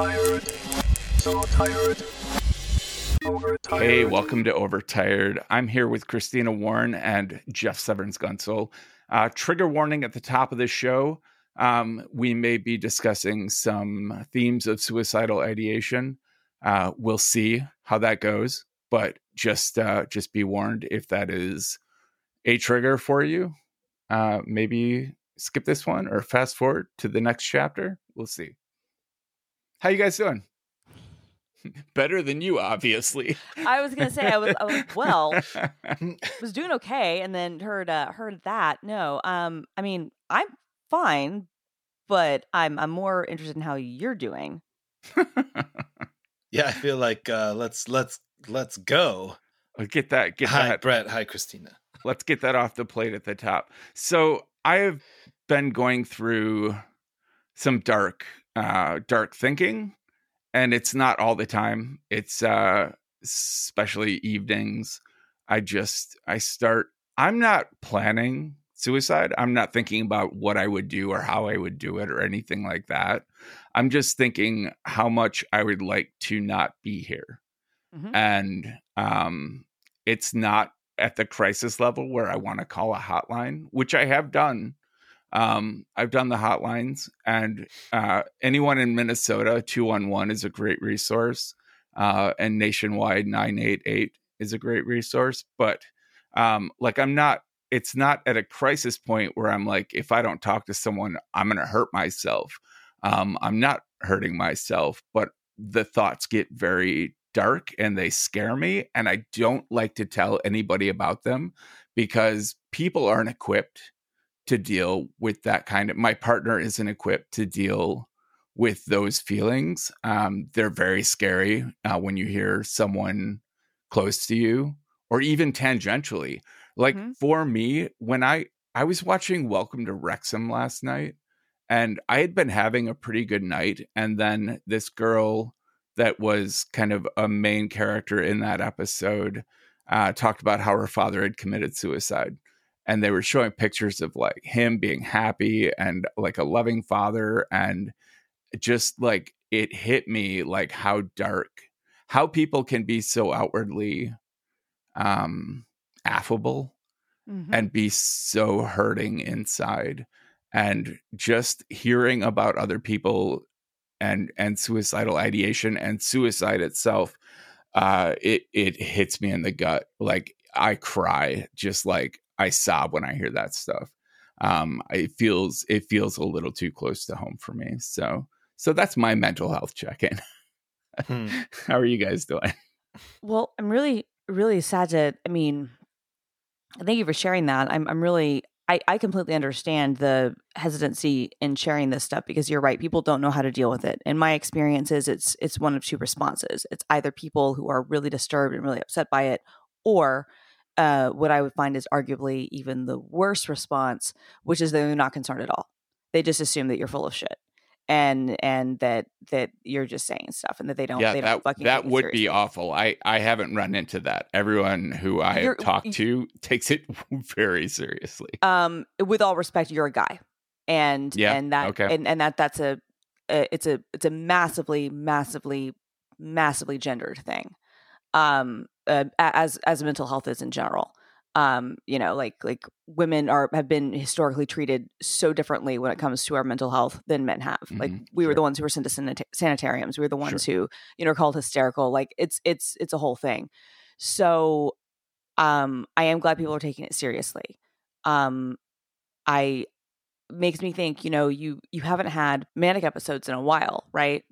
tired, so tired. Hey, welcome to Overtired. I'm here with Christina Warren and Jeff Severns Guntzel. Uh, trigger warning at the top of the show. Um, we may be discussing some themes of suicidal ideation. Uh, we'll see how that goes, but just uh, just be warned if that is a trigger for you. Uh, maybe skip this one or fast forward to the next chapter. We'll see. How you guys doing? Better than you, obviously. I was gonna say I was, I was well, was doing okay, and then heard uh, heard that. No, um, I mean I'm fine, but I'm I'm more interested in how you're doing. Yeah, I feel like uh, let's let's let's go. get that. Get Hi, that. Brett. Hi, Christina. let's get that off the plate at the top. So I have been going through some dark, uh, dark thinking, and it's not all the time. It's uh, especially evenings. I just I start. I'm not planning suicide. I'm not thinking about what I would do or how I would do it or anything like that. I'm just thinking how much I would like to not be here Mhm. and um, it's not at the crisis level where I want to call a hotline, which I have done. Um, I've done the hotlines, and uh, anyone in Minnesota, 211 is a great resource, uh, and nationwide 988 is a great resource. But um, like, I'm not, it's not at a crisis point where I'm like, if I don't talk to someone, I'm going to hurt myself. Um, I'm not hurting myself, but the thoughts get very dark and they scare me and i don't like to tell anybody about them because people aren't equipped to deal with that kind of my partner isn't equipped to deal with those feelings um, they're very scary uh, when you hear someone close to you or even tangentially like Mhm. for me when i i was watching welcome to wrexham last night and i had been having a pretty good night and then this girl that was kind of a main character in that episode uh, talked about how her father had committed suicide and they were showing pictures of like him being happy and like a loving father and just like it hit me like how dark how people can be so outwardly um affable Mhm. and be so hurting inside and just hearing about other people and and suicidal ideation and suicide itself uh it it hits me in the gut like i cry just like i sob when i hear that stuff um it feels it feels a little too close to home for me so so that's my mental health check-in Hmm. how are you guys doing Well, I'm really, really sad to. I mean, thank you for sharing that. I'm, I'm really, I, I completely understand the hesitancy in sharing this stuff because you're right. People don't know how to deal with it. In my experience, is it's, it's one of two responses. It's either people who are really disturbed and really upset by it, or uh, what I would find is arguably even the worst response, which is that they're not concerned at all. They just assume that you're full of shit. And and that that you're just saying stuff, and that they don't. yeah they don't that, fucking that would be awful i i haven't run into that everyone who i have talked to takes it very seriously um with all respect you're a guy and Yeah, and that okay. and, and that that's a, a it's a it's a massively massively massively gendered thing um uh, as as mental health is in general. Um you know like like women are have been historically treated so differently when it comes to our mental health than men have. Like Mhm, we were the ones who were sent to sanita- sanitariums. We were the ones who you know are called hysterical. Like it's it's it's a whole thing. So um i am glad people are taking it seriously. Um i makes me think you know you you haven't had manic episodes in a while right?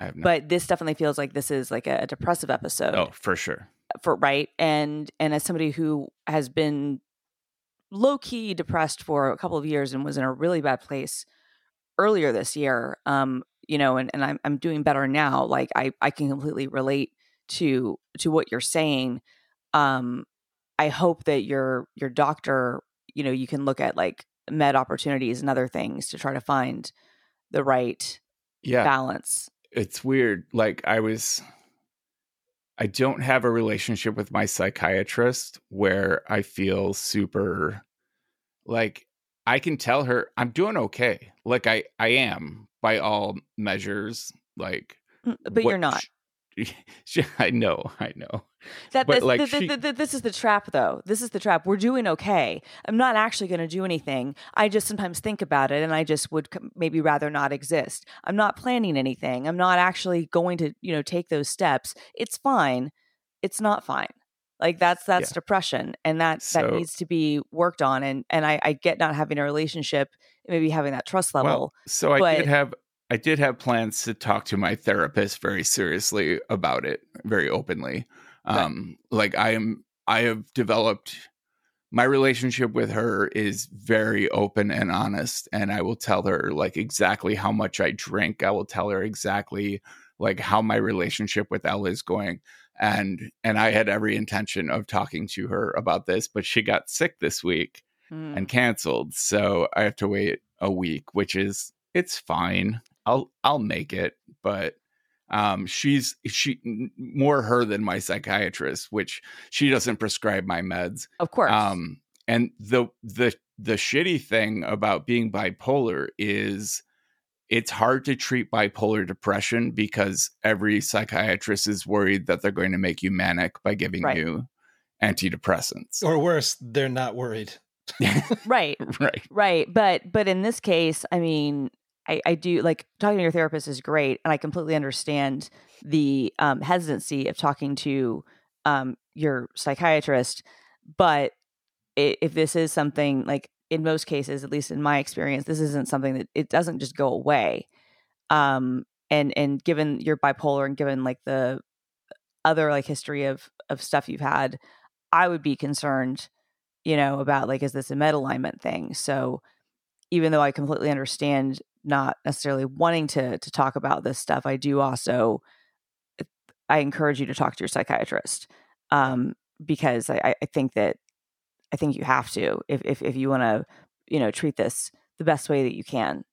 I have no, but this definitely feels like this is like a, depressive episode. Oh for sure for right? And and as somebody who has been low key depressed for a couple of years and was in a really bad place earlier this year um you know and, and I'm, I'm doing better now like i i can completely relate to to what you're saying. Um i hope that your your doctor you know you can look at like med opportunities and other things to try to find the right yeah. balance. It's weird. Like I was I don't have a relationship with my psychiatrist where I feel super like I can tell her I'm doing okay. Like I I am by all measures. Like mm, but you're not. I know, I know. That But, this, like, th- th- she- th- th- this is the trap, though. This is the trap. We're doing okay. I'm not actually going to do anything. I just sometimes think about it, and I just would maybe rather not exist. I'm not planning anything. I'm not actually going to, you know, take those steps. It's fine. It's not fine. Like that's that's Yeah. depression, and that So- that needs to be worked on. And and I, I get not having a relationship, maybe having that trust level. Well, so I but- did have I did have plans to talk to my therapist very seriously about it, very openly. Um, like I am, I have developed my relationship with her is very open and honest, and I will tell her like exactly how much I drink. I will tell her exactly like how my relationship with Ella is going, and and I had every intention of talking to her about this, but she got sick this week Mm. and canceled. So I have to wait a week, which is it's fine. I'll I'll make it, but um she's she more her than my psychiatrist, which she doesn't prescribe my meds. of course. Um and the the the shitty thing about being bipolar is it's hard to treat bipolar depression because every psychiatrist is worried that they're going to make you manic by giving Right. you antidepressants. Or worse, they're not worried. right. right. Right. But but in this case, I mean, I, I do like talking to your therapist is great, and I completely understand the um, hesitancy of talking to um, your psychiatrist. But i if this is something like in most cases, at least in my experience, this isn't something that it doesn't just go away. Um, and and given your bipolar and given like the other like history of of stuff you've had, I would be concerned you know, about like, is this a meta alignment thing? So even though I completely understand not necessarily wanting to to talk about this stuff, I do also I encourage you to talk to your psychiatrist. Um, because I, I think that I think you have to if if, if you want to, you know, treat this the best way that you can.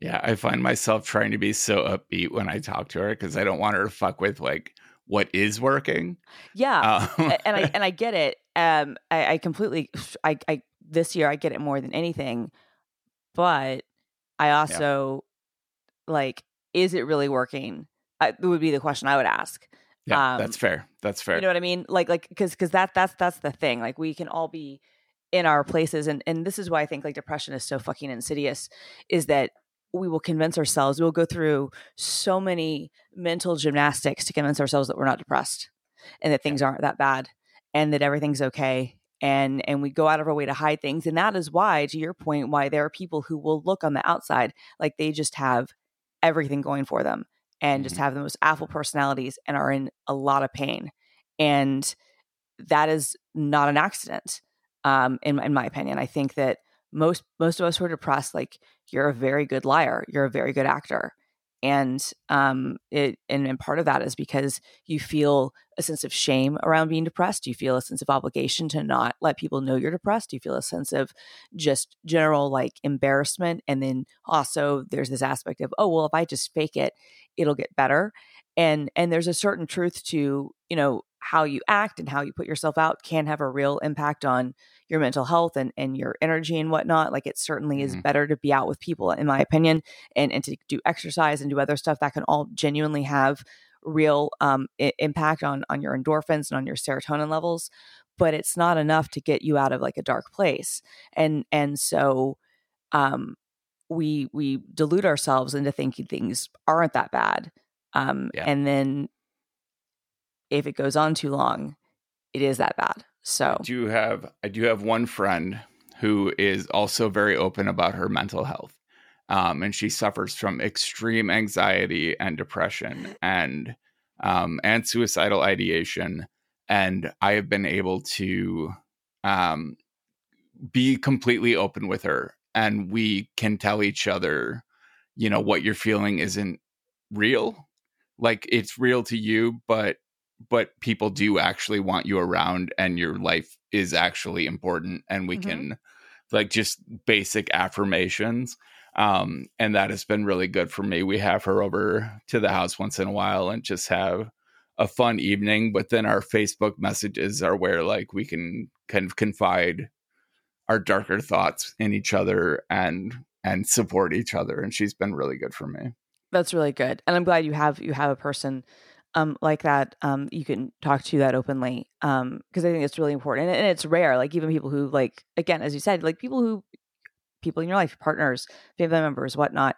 Yeah, I find myself trying to be so upbeat when I talk to her because I don't want her to fuck with like what is working. Yeah. Um, and I and I get it. Um, I, I completely. I, I this year I get it more than anything, but I also like, is it really working? I, that would be the question I would ask. yeah, um, that's fair. That's fair. You know what I mean? Like, like because because that that's that's the thing. Like, we can all be in our places, and and this is why I think like depression is so fucking insidious. Is that we will convince ourselves we'll go through so many mental gymnastics to convince ourselves that we're not depressed and that things aren't that bad and that everything's okay and and we go out of our way to hide things and that is why to your point why there are people who will look on the outside like they just have everything going for them and just Mhm. have the most awful personalities and are in a lot of pain and that is not an accident um in, in my opinion i think that most most of us who are depressed like you're a very good liar you're a very good actor and um it and, and part of that is because you feel a sense of shame around being depressed. You feel a sense of obligation to not let people know you're depressed. You feel a sense of just general like embarrassment. And then also there's this aspect of oh well if i just fake it it'll get better. And and there's a certain truth to you know how you act and how you put yourself out can have a real impact on your mental health and, and your energy and whatnot like it certainly is Mhm. better to be out with people in my opinion and, and to do exercise and do other stuff that can all genuinely have real um, I- impact on on your endorphins and on your serotonin levels but it's not enough to get you out of like a dark place and and so um we we delude ourselves into thinking things aren't that bad um Yeah. and then if it goes on too long it is that bad so I do have I do have one friend who is also very open about her mental health. Um, and she suffers from extreme anxiety and depression and um, and suicidal ideation. And I have been able to um, be completely open with her, and we can tell each other, you know, what you're feeling isn't real. Like it's real to you, but but people do actually want you around and your life is actually important and we Mhm. can like just basic affirmations um and that has been really good for me we have her over to the house once in a while and just have a fun evening but then our facebook messages are where like we can kind of confide our darker thoughts in each other and and support each other and she's been really good for me That's really good, and I'm glad you have you have a person um like that um you can talk to that openly um because I think it's really important and, and it's rare. Like even people who like again as you said like people who people in your life partners family members whatnot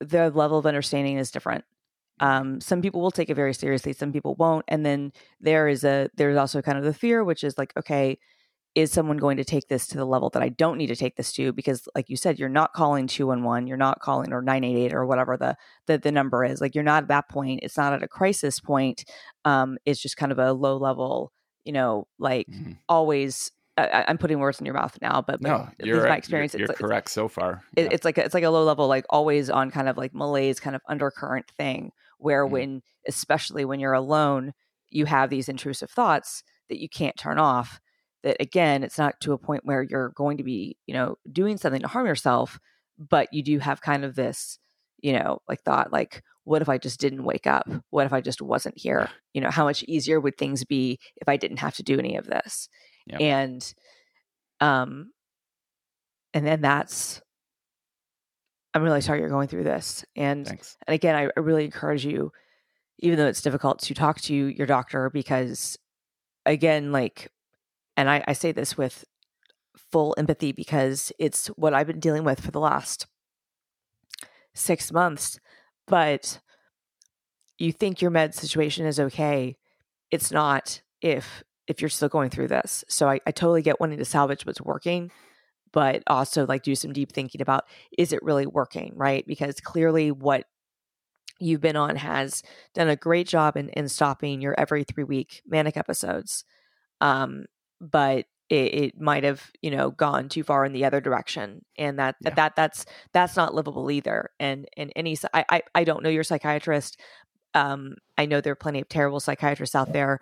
their level of understanding is different um, some people will take it very seriously some people won't and then there is a there's also kind of the fear which is like okay is someone going to take this to the level that i don't need to take this to because like you said you're not calling 211 you're not calling or 988 or whatever the the, the number is like you're not at that point it's not at a crisis point um, it's just kind of a low level you know like Mhm. always I, I'm putting words in your mouth now, but, but No, you're my experience, You're, it's, you're like- correct so far. it, Yeah. it's like a, it's like a low level, like always on kind of like malaise, kind of undercurrent thing, where Mhm. when, especially when you're alone, you have these intrusive thoughts that you can't turn off. That again, it's not to a point where you're going to be, you know, doing something to harm yourself, but you do have kind of this, you know, like thought, like, what if I just didn't wake up? What if I just wasn't here? You know, how much easier would things be if I didn't have to do any of this? Yep. And, um, and then that's i'm really sorry you're going through this and Thanks. and again I, I really encourage you even though it's difficult to talk to your doctor because again like and I, I say this with full empathy because it's what i've been dealing with for the last six months but you think your med situation is okay it's not if if you're still going through this. So i, I totally get wanting to salvage what's working but also like do some deep thinking about is it really working right? Because clearly what you've been on has done a great job in, in stopping your every three week manic episodes. Um but it, it might have you know gone too far in the other direction and that Yeah. that that's that's not livable either and and any I, I i don't know your psychiatrist um i know there are plenty of terrible psychiatrists out there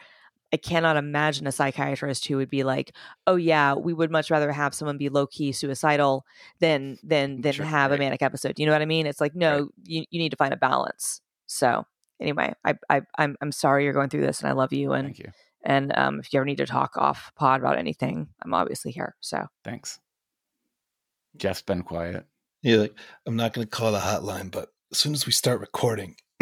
I cannot imagine a psychiatrist who would be like, "Oh yeah, we would much rather have someone be low key suicidal than than than Sure, have a manic episode." You know what I mean? It's like, no, you you need to find a balance. So anyway, I I I'm I'm sorry you're going through this, and I love you. And Thank you. And um, if you ever need to talk off pod about anything, I'm obviously here. So Thanks. Jeff's been quiet. You're like, I'm not going to call the hotline, but as soon as we start recording,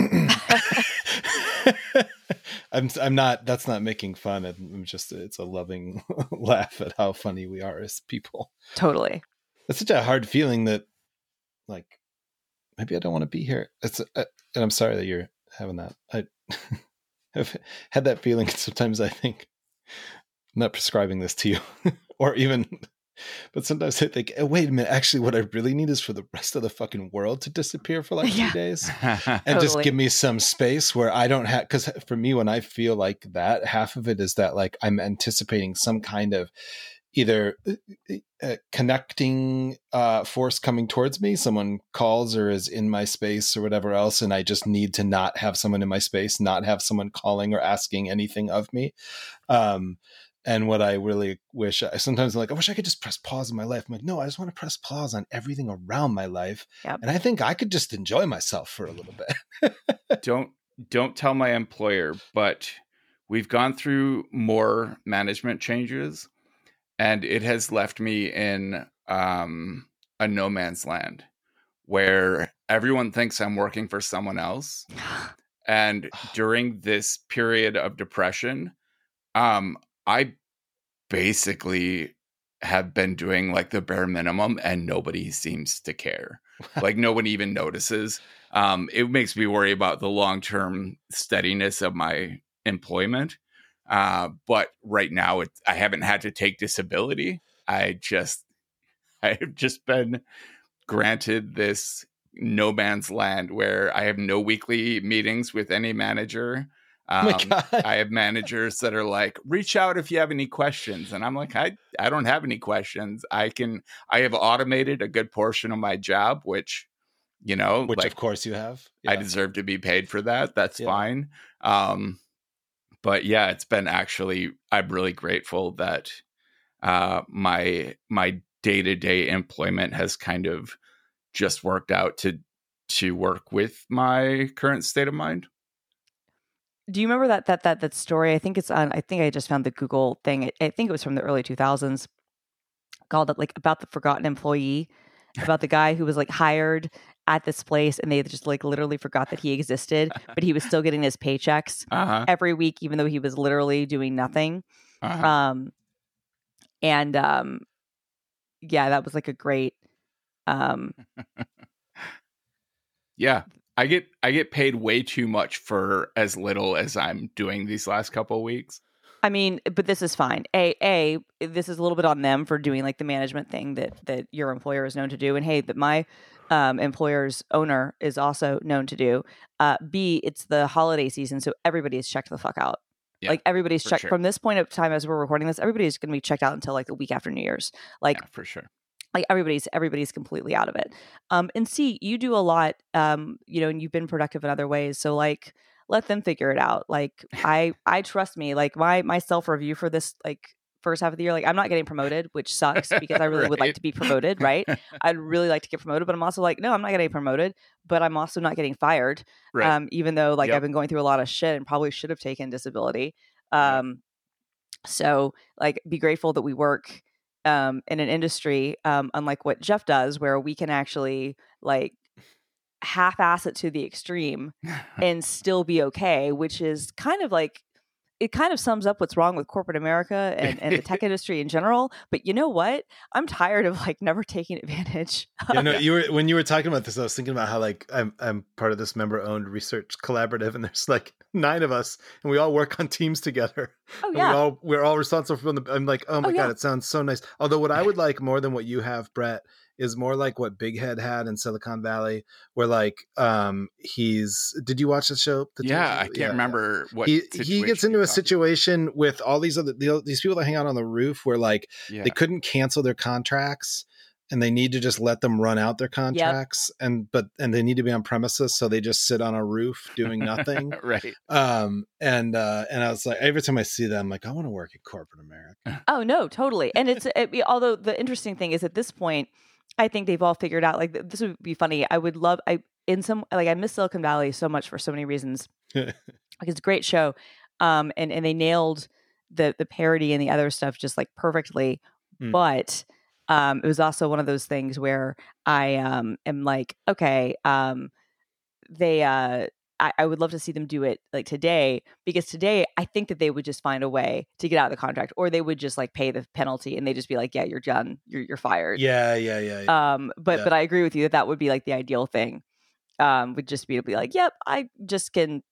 I'm I'm not. That's not making fun. I'm just. It's a loving laugh at how funny we are as people. totally. That's such a hard feeling that, like, maybe I don't want to be here. It's uh, and I'm sorry that you're having that. I have had that feeling. Sometimes I think I'm not prescribing this to you, or even. But sometimes I think, "Eh, wait a minute. Actually, what I really need is for the rest of the fucking world to disappear for like Yeah. two days and just give me some space where I don't have because for me when I feel like that half of it is that like I'm anticipating some kind of either uh, connecting uh, force coming towards me someone calls or is in my space or whatever else and I just need to not have someone in my space not have someone calling or asking anything of me. Um and what I really wish I sometimes I'm like I wish I could just press pause in my life. I'm like no I just want to press pause on everything around my life. Yep. and I think I could just enjoy myself for a little bit. Don't don't tell my employer, but we've gone through more management changes, and it has left me in um, a no man's land where everyone thinks I'm working for someone else. And during this period of depression, um, I basically have been doing like the bare minimum and nobody seems to care. like no one even notices. Um, it makes me worry about the long term steadiness of my employment. Uh, but right now, it, I haven't had to take disability. I just, I've just been granted this no man's land where I have no weekly meetings with any manager. oh Um, god I have managers that are like, reach out if you have any questions. And I'm like, I, I don't have any questions. I can, I have automated a good portion of my job, which, you know, which like of course you have. I deserve to be paid for that. That's Yeah. fine. Um, but yeah, it's been actually, I'm really grateful that uh, my, my day to day employment has kind of just worked out to, to work with my current state of mind. Do you remember that that that that story? I think it's on. I think I just found the Google thing. I, think it was from the early 2000s, called it like about the forgotten employee, about the guy who was like hired at this place and they just like literally forgot that he existed, but he was still getting his paychecks Uh-huh. every week, even though he was literally doing nothing. uh-huh. Um, and um, yeah, that was like a great. Um, Yeah. I get I get paid way too much for as little as I'm doing these last couple of weeks. I mean, but this is fine. A a this is a little bit on them for doing like the management thing that that your employer is known to do, and hey, that my um, employer's owner is also known to do. Uh, B, it's the holiday season, so everybody is checked the fuck out. Yeah, like everybody's checked sure. from this point of time as we're recording this. Everybody's going to be checked out until like the week after New Year's. Like yeah, for sure. like everybody's everybody's completely out of it um and c you do a lot um you know and you've been productive in other ways so like let them figure it out like i i trust me like my my self review for this like first half of the year like i'm not getting promoted which sucks because i really would like to be promoted right i'd really like to get promoted but i'm also like no i'm not getting promoted but i'm also not getting fired Right. um even though like Yep. i've been going through a lot of shit and probably should have taken disability um so like be grateful that we work um in an industry um unlike what jeff does where we can actually like half-ass it to the extreme and still be okay which is kind of like it kind of sums up what's wrong with corporate America and, and the tech industry in general. But you know what? I'm tired of like never taking advantage. Yeah, no, you were when you were talking about this, I was thinking about how like I'm I'm part of this member owned research collaborative, and there's like nine of us, and we all work on teams together. oh yeah, we all we're all responsible for the. I'm like, oh, oh my Oh, god, yeah. it sounds so nice. Although what I would like more than what you have, Brett, is more like what Big Head had in Silicon Valley, where like um he's. Did you watch the show? The yeah, I can't remember what He, he gets into a talking situation with all these other the, these people that hang out on the roof where like about. they couldn't cancel their contracts and they need to just let them run out their contracts and but and they need to be on premises so they just sit on a roof doing nothing right. um and uh and i was like every time i see them I'm like i want to work at corporate america Oh no, totally. And it's it, although the interesting thing is at this point, I think they've all figured out. Like this would be funny. I would love. I in some like I miss Silicon Valley so much for so many reasons. like it's a great show, um, and and they nailed the the parody and the other stuff just like perfectly. Mm. But um, it was also one of those things where I um am like, okay, um, they uh I, I would love to see them do it like today because today I think that they would just find a way to get out of the contract or they would just like pay the penalty and they'd just be like, yeah, you're done, you're you're fired. yeah yeah yeah, yeah. Um, but Yeah. but I agree with you that that would be like the ideal thing. Um, would just be to be like, yep, I just can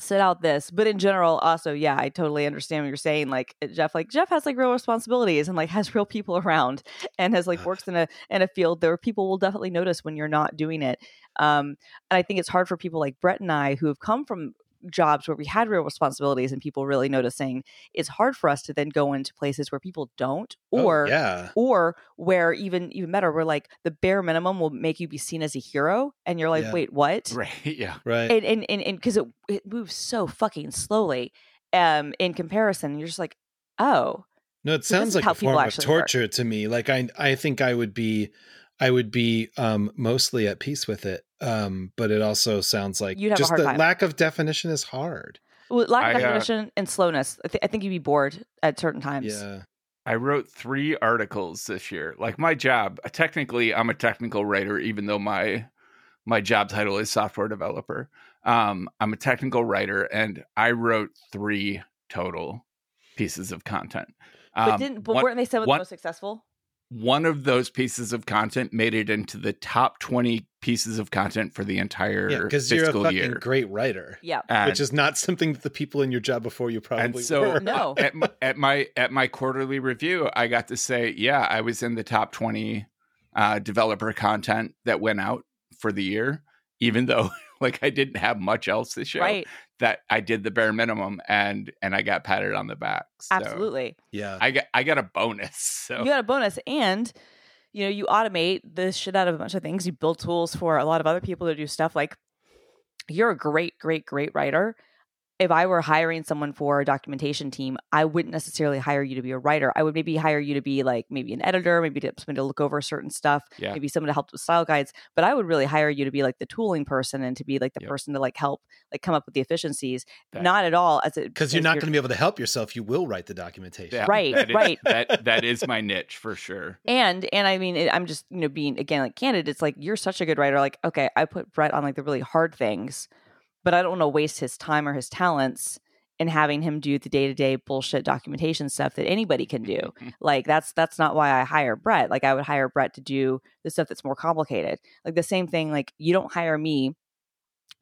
sit out this. But in general, also, yeah, I totally understand what you're saying. Like uh, Jeff, like Jeff has like real responsibilities and like has real people around and has like works in a in a field there people will definitely notice when you're not doing it. Um, and I think it's hard for people like Brett and I who have come from jobs where we had real responsibilities and people really noticing. It's hard for us to then go into places where people don't, Oh, or yeah or where even even better where like the bare minimum will make you be seen as a hero and you're like Yeah. wait what Right. Yeah. right and and and because it, it moves so fucking slowly um in comparison you're just like oh No, it So sounds like a form of actually work. torture to me. Like I I think I would be I would be um mostly at peace with it. Um but it also sounds like You'd have a just hard the time. lack of definition is hard. well, lack of I, uh, definition and slowness I, th- I think you'd be bored at certain times Yeah. I wrote three articles this year. Like my job, technically, I'm a technical writer, even though my my job title is software developer. Um, I'm a technical writer, and I wrote three total pieces of content. but Um, didn't but one, weren't they some of the one- most successful one of those pieces of content made it into the top 20 pieces of content for the entire Yeah, because you're a fiscal fucking year. great writer. yeah And- which is not something that the people in your job before you probably so- were. No. at, my, at my at my quarterly review, I got to say, yeah, I was in the top twenty uh, developer content that went out for the year, even though like I didn't have much else to show. right That I did the bare minimum, and and I got patted on the back. So absolutely Yeah. I got I got a bonus. So you got a bonus and you know you automate the shit out of a bunch of things you build tools for a lot of other people to do stuff like you're a great great great writer if I were hiring someone for a documentation team, I wouldn't necessarily hire you to be a writer. I would maybe hire you to be like maybe an editor, maybe to, someone to look over certain stuff, Yeah. maybe someone to help with style guides. But I would really hire you to be like the tooling person and to be like the Yep. person to like help like come up with the efficiencies. That- Not at all as it Because you're not going to be able to help yourself. You will write the documentation. Yeah, Right, that is- right. That that is my niche for sure. and and I mean it, I'm just you know being again like candid. It's like you're such a good writer. Like okay, I put Brett on like the really hard things, but I don't want to waste his time or his talents in having him do the day to day bullshit documentation stuff that anybody can do. like that's that's not why I hire Brett. Like I would hire Brett to do the stuff that's more complicated. Like the same thing. Like you don't hire me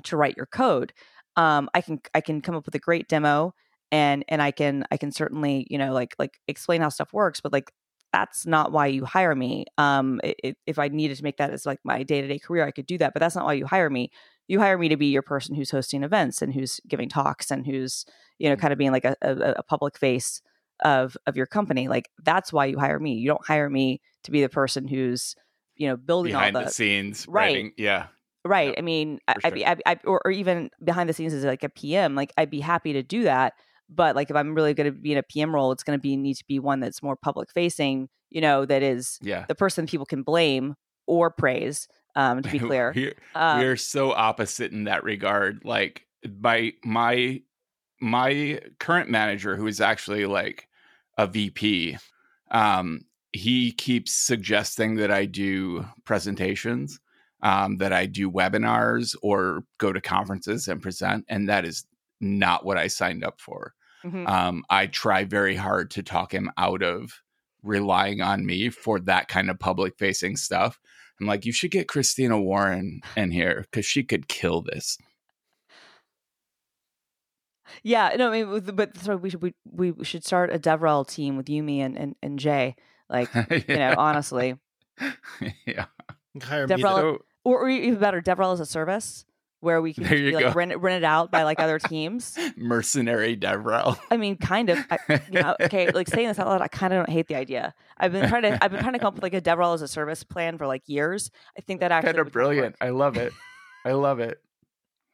to write your code. Um, I can I can come up with a great demo and and I can I can certainly you know like like explain how stuff works, but like that's not why you hire me. Um, i i if I needed to make that as like my day to day career, I could do that, but that's not why you hire me. You hire me to be your person who's hosting events and who's giving talks and who's you know mm-hmm. kind of being like a, a, a public face of of your company. Like that's why you hire me. You don't hire me to be the person who's you know building Behind all the the scenes, Right. writing. Yeah. Right. Yep, I mean, I, for I'd I, I, or, or even behind the scenes as like a PM, like I'd be happy to do that. But like if I'm really going to be in a PM role, it's going to be need to be one that's more public facing. You know, that is Yeah. the person people can blame or praise. Um, to be clear, We're- um, we're so opposite in that regard. Like my my my current manager, who is actually like a VP, um, he keeps suggesting that I do presentations, um, that I do webinars or go to conferences and present, and that is not what I signed up for. mhm. Um, I try very hard to talk him out of relying on me for that kind of public facing stuff. I'm like, you should get Christina Warren in here because she could kill this. yeah. No, I mean, but so we should we, we should start a DevRel team with Yumi and and, and Jay. Like you know, honestly, yeah. Hire DevRel- So, or, or even better, DevRel as a service where we can There you be, like rent it, rent it out by like other teams. mercenary Devrel. I mean, kind of. I, you know, okay, like saying this out loud, I kind of don't hate the idea. I've been trying to, I've been trying to come up with like a DevRel as a service plan for like years. I think that actually kind of would work. brilliant. I love it. I love it.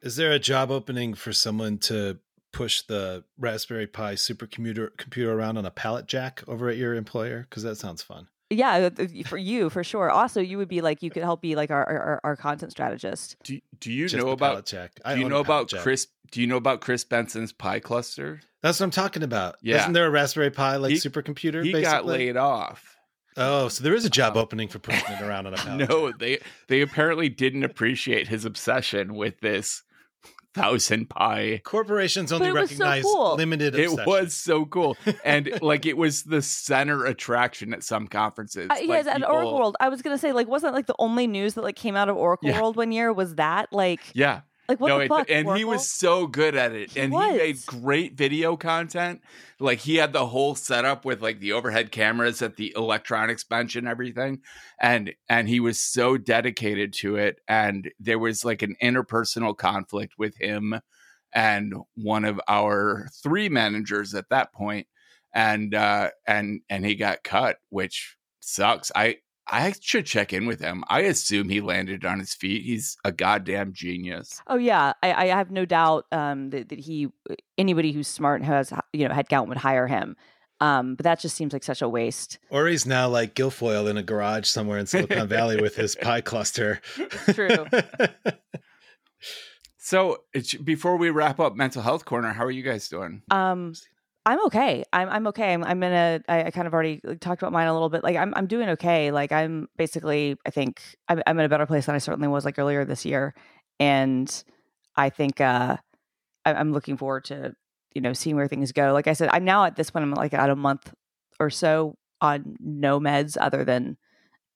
Is there a job opening for someone to push the Raspberry Pi supercomputer computer around on a pallet jack over at your employer? Because that sounds fun. Yeah, uh, for you for sure. Also, you would be like, you could help be like our our, our content strategist. Do, do you Just know about pallet jack. I do you know about jack. Chris do you know about Chris Bensen's Pi cluster? That's what I'm talking about. Yeah. Isn't there a Raspberry Pi like He- supercomputer? He basically? got laid off. Oh, so there is a job Um, opening for pushing it around on a pallet. No, jack. they they apparently didn't appreciate his obsession with this thousand pi. corporations only it was so cool. limited. It obsession. was so cool, and like it was the center attraction at some conferences. Uh, Like, yes, at people- Oracle World. I was gonna say, like, wasn't like the only news that like came out of Oracle Yeah. World one year was that like, Yeah, like what no, the it- fuck? and he was so good at it, He and he made great video content. Like he had the whole setup with like the overhead cameras at the electronics bench and everything, and and he was so dedicated to it. And there was like an interpersonal conflict with him and one of our three managers at that point, and uh, and and he got cut, which sucks. I I should check in with him. I assume he landed on his feet. He's a goddamn genius. Oh yeah, I, I have no doubt um, that, that he anybody who's smart has you know headcount would hire him. Um, but that just seems like such a waste. Or he's now like Gilfoyle in a garage somewhere in Silicon Valley with his Pi cluster. True. So it's, before we wrap up mental health corner, how are you guys doing? Um, I'm okay. I'm I'm okay. I'm I'm in a. I, I kind of already talked about mine a little bit. Like I'm I'm doing okay. Like I'm basically. I think I'm I'm in a better place than I certainly was like earlier this year, and I think uh, I, I'm looking forward to you know seeing where things go. Like I said, I'm now at this point. I'm like at a month or so on no meds other than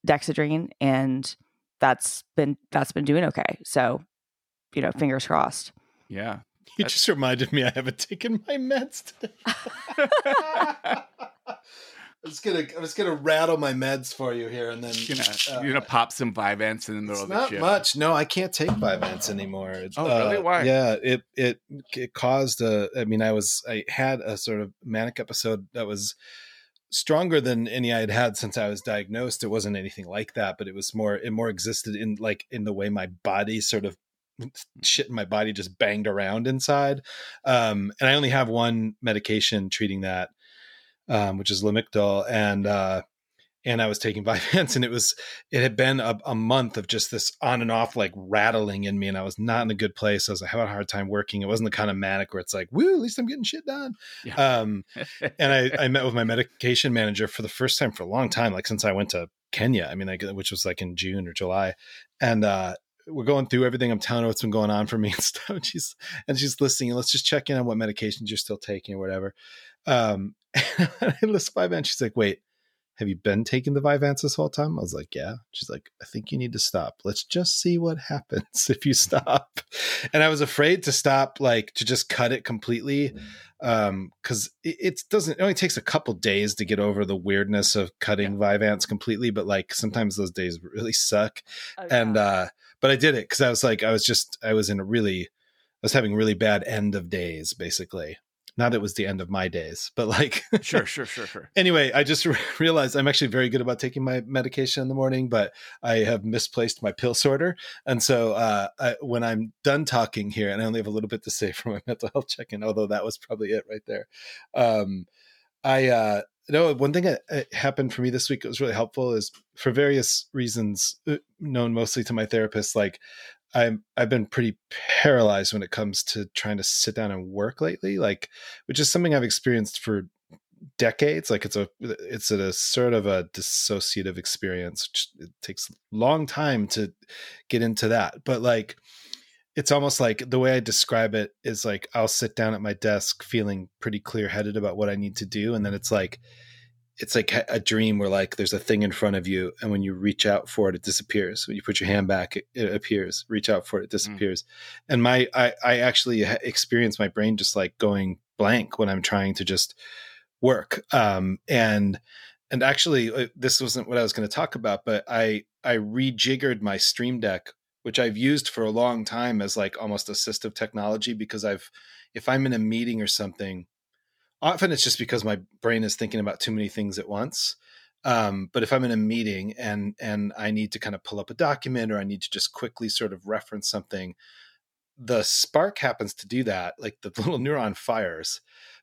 Dexedrine, and that's been that's been doing okay. So, you know, fingers crossed. Yeah. You just reminded me I haven't taken my meds today. I was gonna I was gonna rattle my meds for you here and then You're gonna, uh, you're gonna pop some Vyvanse in the middle it's of the not show. much. No, I can't take Vyvanse anymore. It, Oh, really? uh, Why? Yeah, it it it caused a. I mean, I was I had a sort of manic episode that was stronger than any I had had since I was diagnosed. It wasn't anything like that, but it was more it more existed in like in the way my body sort of shit in my body just banged around inside. Um, and I only have one medication treating that, um, which is Lamictal, and uh, and I was taking Vyvanse, and it was it had been a, a, month of just this on and off like rattling in me, and I was not in a good place. I was having a hard time working. It wasn't the kind of manic where it's like, "Woo, at least I'm getting shit done." Yeah. Um, and I, I met with my medication manager for the first time for a long time, like since I went to Kenya. I mean, like which was like in June or July, and uh, we're going through everything. I'm telling her what's been going on for me and stuff. And she's and she's listening. Let's just check in on what medications you're still taking or whatever. Um, and I list Vyvanse. She's like, wait, have you been taking the Vyvanse this whole time? I was like, yeah. She's like, I think you need to stop. Let's just see what happens if you stop. And I was afraid to stop, like to just cut it completely. Um, cause it, it doesn't, it only takes a couple days to get over the weirdness of cutting yeah. Vyvanse completely. But like sometimes those days really suck. Oh, and, uh, but I did it because I was like, I was just, I was in a really, I was having really bad end of days, basically. Not it was the end of my days, but like, sure, sure, sure, sure. Anyway, I just re- realized I'm actually very good about taking my medication in the morning, but I have misplaced my pill sorter, and so uh, I, when I'm done talking here, and I only have a little bit to say for my mental health check-in, although that was probably it right there. Um, I uh, no, one thing that uh, happened for me this week that was really helpful is for various reasons uh, known mostly to my therapist. Like I'm I've been pretty paralyzed when it comes to trying to sit down and work lately. Like, which is something I've experienced for decades. Like it's a it's a, a sort of a dissociative experience. It takes a long time to get into that, but like it's almost like the way I describe it is like I'll sit down at my desk feeling pretty clear headed about what I need to do. And then it's like, it's like a dream where like there's a thing in front of you and when you reach out for it it disappears when you put your hand back it, it appears reach out for it it mm. disappears mm. and my I, I actually experience my brain just like going blank when i'm trying to just work um and and actually uh, this wasn't what i was going to talk about but i i rejiggered my stream deck which I've used for a long time as like almost assistive technology because I've if I'm in a meeting or something, often it's just because my brain is thinking about too many things at once. Um, but if I'm in a meeting and and I need to kind of pull up a document or I need to just quickly sort of reference something, the spark happens to do that, like the little neuron fires.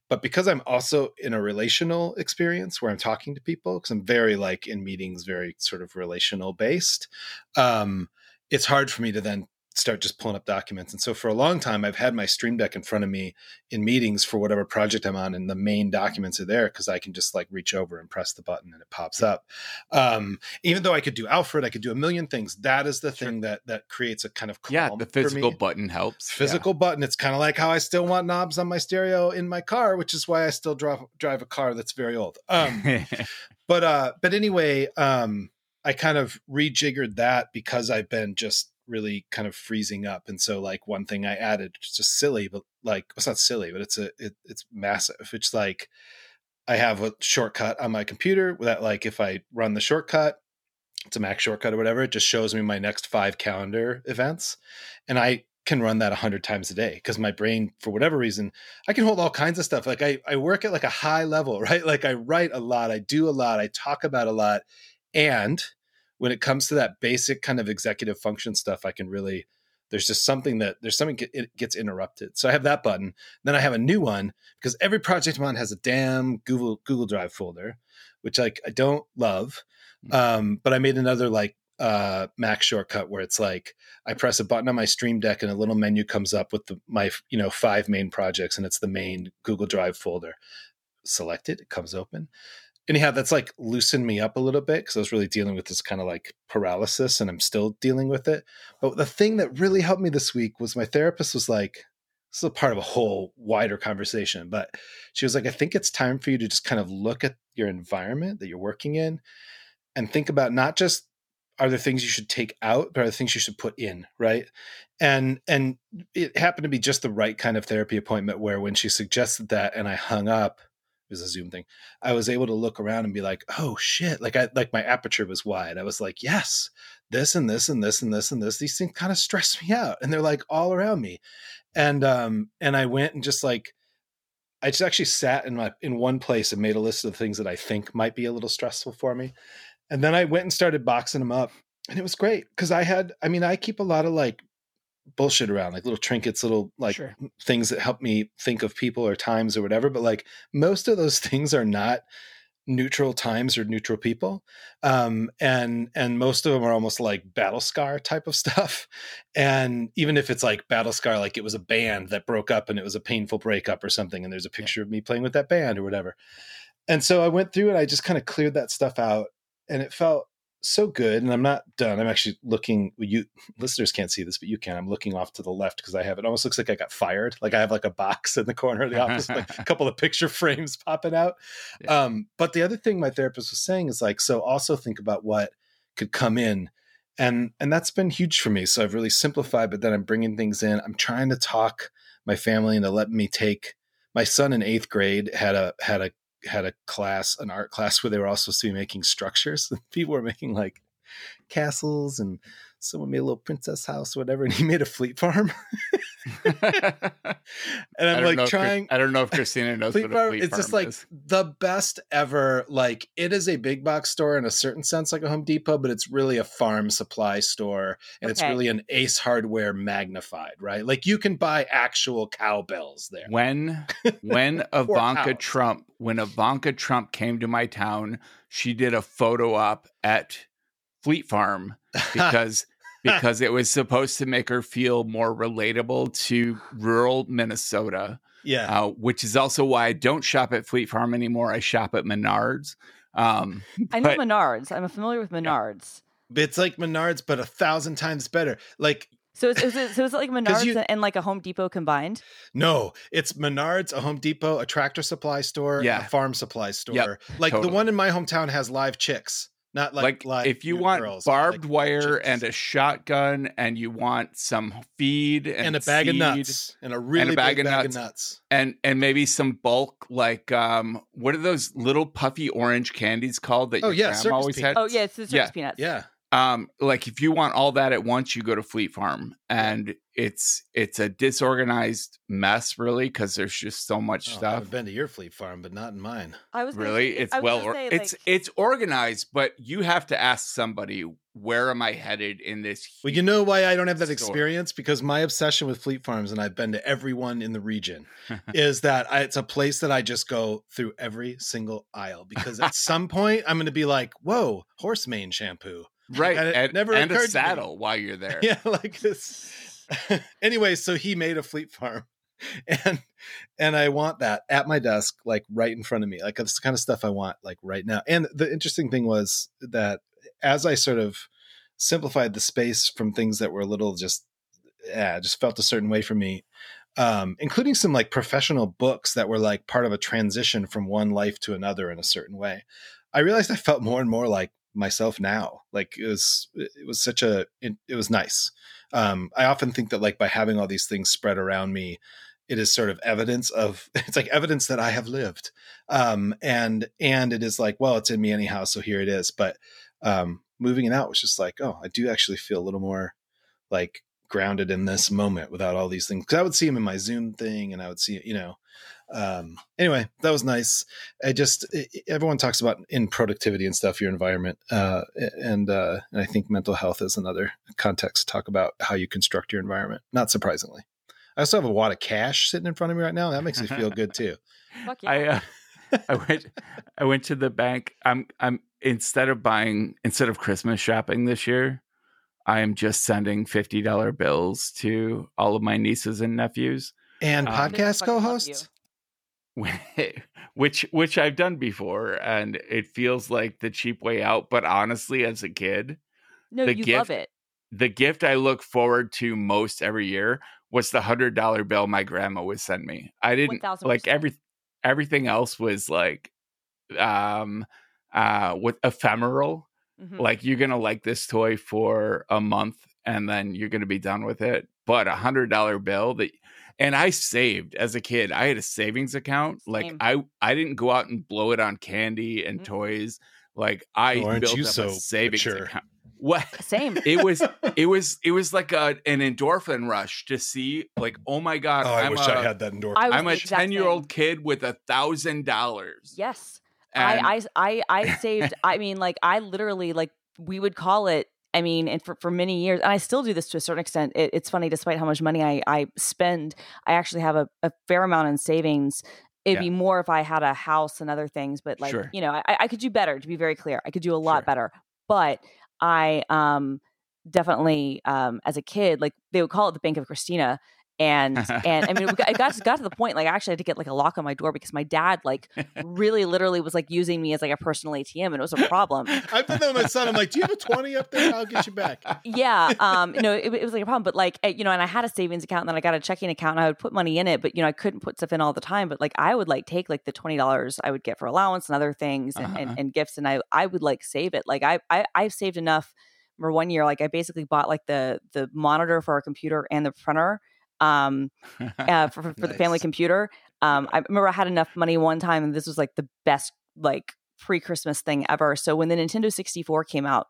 But because I'm also in a relational experience where I'm talking to people, because I'm very like in meetings, very sort of relational based, um, it's hard for me to then start just pulling up documents. And so for a long time, I've had my Stream Deck in front of me in meetings for whatever project I'm on, and the main documents are there because I can just like reach over and press the button and it pops up. Um, even though I could do Alfred, I could do a million things. That is the sure. thing that that creates a kind of yeah. The physical button helps. Physical yeah. button. It's kind of like how I still want knobs on my stereo in my car, which is why I still drive drive a car that's very old. Um, but uh, but anyway, um, I kind of rejiggered that because I've been just really kind of freezing up. And so like one thing I added, it's just silly, but like it's not silly, but it's a it, it's massive. It's like I have a shortcut on my computer that like if I run the shortcut, it's a Mac shortcut or whatever, it just shows me my next five calendar events. And I can run that a hundred times a day because my brain, for whatever reason, I can hold all kinds of stuff. Like I, I work at like a high level, right? Like I write a lot, I do a lot, I talk about a lot, and when it comes to that basic kind of executive function stuff, I can really there's just something that there's something it gets interrupted. So I have that button. Then I have a new one because every project I'm on has a damn Google Google Drive folder, which like I don't love. Mm. Um, but I made another like uh, Mac shortcut where it's like I press a button on my Stream Deck and a little menu comes up with the, my you know five main projects and it's the main Google Drive folder. Select it, it comes open anyhow, that's like loosened me up a little bit because I was really dealing with this kind of like paralysis and I'm still dealing with it. But the thing that really helped me this week was my therapist was like, this is a part of a whole wider conversation, but she was like, I think it's time for you to just kind of look at your environment that you're working in and think about not just are there things you should take out, but are there things you should put in, right? And and it happened to be just the right kind of therapy appointment where when she suggested that and I hung up, was a Zoom thing. I was able to look around and be like, oh shit. Like I like my aperture was wide. I was like, yes, this and this and this and this and this. These things kind of stress me out. And they're like all around me. And um and I went and just like I just actually sat in my in one place and made a list of things that I think might be a little stressful for me. And then I went and started boxing them up. And it was great because I had, I mean, I keep a lot of like bullshit around, like little trinkets, little like Sure. things that help me think of people or times or whatever. But like most of those things are not neutral times or neutral people um and and most of them are almost like battle scar type of stuff and even if it's like battle scar like it was a band that broke up and it was a painful breakup or something and there's a picture of me playing with that band or whatever and so i went through and i just kind of cleared that stuff out and it felt so good and i'm not done. I'm actually looking you listeners can't see this but you can. I'm looking off to the left because i have it almost looks like i got fired. Like i have like a box in the corner of the office like a couple of picture frames popping out. Yeah. um but the other thing my therapist was saying is like so also think about what could come in and and that's been huge for me. So i've really simplified but then i'm bringing things in. I'm trying to talk my family into letting me take my son in eighth grade had a had a had a class an art class where they were all supposed to be making structures. People were making like castles and someone made a little princess house whatever and he made a fleet farm and I i'm don't like know if Chris- trying I don't know if Christina knows Fleet what a Farm, fleet it's just farm like is. the best ever. Like it is a big box store in a certain sense, like a Home Depot, but it's really a farm supply store, and it's really an Ace Hardware magnified, right? Like you can buy actual cowbells there. when when Ivanka cows. Trump when Ivanka Trump came to my town, she did a photo op at Fleet Farm because because it was supposed to make her feel more relatable to rural Minnesota, yeah, uh, which is also why I don't shop at Fleet Farm anymore. I shop at Menards. Um, I know but- Menards. I'm familiar with Menards. it's like Menards, but a thousand times better. Like So is, is it so is it like Menards you- and like a Home Depot combined? no, it's Menards, a Home Depot, a tractor supply store, Yeah. a farm supply store. Yep, like totally. the one in my hometown has live chicks, not like, like, live if you want girls, barbed like wire chicks. and a shotgun and you want some feed and, and, a bag of nuts and a really bag big of bag nuts. of nuts. and and maybe some bulk like um what are those little puffy orange candies called that Oh, your yeah, grandma circus always had Oh yeah, it's the circus Yeah. peanuts. Yeah. Um like if you want all that at once you go to fleet farm and it's it's a disorganized mess really because there's just so much Oh, stuff I've been to your fleet farm, but not in mine. I was gonna really it's was well or- say, it's like- it's organized but you have to ask somebody where am i headed in this Well, you know why I don't have that Store. experience? Because my obsession with fleet farms, and I've been to every one in the region, is that I, it's a place that I just go through every single aisle. Because at some point, I'm going to be like, whoa, horse mane shampoo. Right And and, never and a saddle while you're there Yeah, like this. anyway, so he made a fleet farm. And and I want that at my desk, like right in front of me. Like that's the kind of stuff I want, like right now. And the interesting thing was that as I sort of simplified the space from things that were a little just yeah, just felt a certain way for me. Um, including some like professional books that were like part of a transition from one life to another in a certain way. I realized I felt more and more like myself now. Like it was, it was such a, it, it was nice. Um, I often think that like by having all these things spread around me, it is sort of evidence of, it's like evidence that I have lived. Um, and, and it is like, well, it's in me anyhow. So here it is. But, um, moving it out was just like, oh, I do actually feel a little more like grounded in this moment without all these things. Cause I would see him in my Zoom thing and I would see, you know, um, anyway, that was nice. I just, i- everyone talks about in productivity and stuff, your environment. Uh, and, uh, and I think mental health is another context to talk about how you construct your environment. Not surprisingly. I also have a wad of cash sitting in front of me right now. That makes me feel good too. Fuck yeah. I uh, I went I went to the bank. I'm I'm instead of buying instead of Christmas shopping this year, I am just sending fifty dollar bills to all of my nieces and nephews, And Um, podcast co-hosts. which which I've done before, and it feels like the cheap way out. But honestly, as a kid, no, the you gift- love it. the gift I look forward to most every year was the hundred dollar bill my grandma would send me. I didn't 1000%. like every everything else was like um uh with ephemeral. Mhm. Like you're gonna like this toy for a month and then you're gonna be done with it. But a hundred dollar bill that and I saved as a kid. I had a savings account. Like Same. I I didn't go out and blow it on candy and Mm. toys. Like I Oh, aren't built you up so a savings mature? account. What Same. it was it was it was like a an endorphin rush to see like oh my god Oh, I I'm wish a, I had that endorphin. I was I'm a 10 year old kid with a thousand dollars Yes. and I, I I I saved I mean like I literally like we would call it I mean, and for, for many years, and I still do this to a certain extent. It, it's funny, despite how much money I, I spend, I actually have a, a fair amount in savings. It'd Yeah. be more if I had a house and other things, but like, Sure. you know, I, I could do better, to be very clear. I could do a lot Sure. better. But I um definitely um as a kid, like they would call it the Bank of Christina. And and I mean, it got, it got, got to the point like I actually had to get like a lock on my door because my dad like really literally was like using me as like a personal ATM and it was a problem. I've been there with my son. I'm like, do you have a 20 up there? I'll get you back. yeah um no it, it was like a problem but like you know and i had a savings account and then i got a checking account and i would put money in it but you know i couldn't put stuff in all the time but like i would like take like the $20 i would get for allowance and other things and, Uh-huh. and, and gifts and i i would like save it like i, I i've saved enough for one year like i basically bought like the the monitor for our computer and the printer um uh, for, for the family computer. Um, I remember I had enough money one time, and this was like the best like pre Christmas thing ever. So when the Nintendo 64 came out,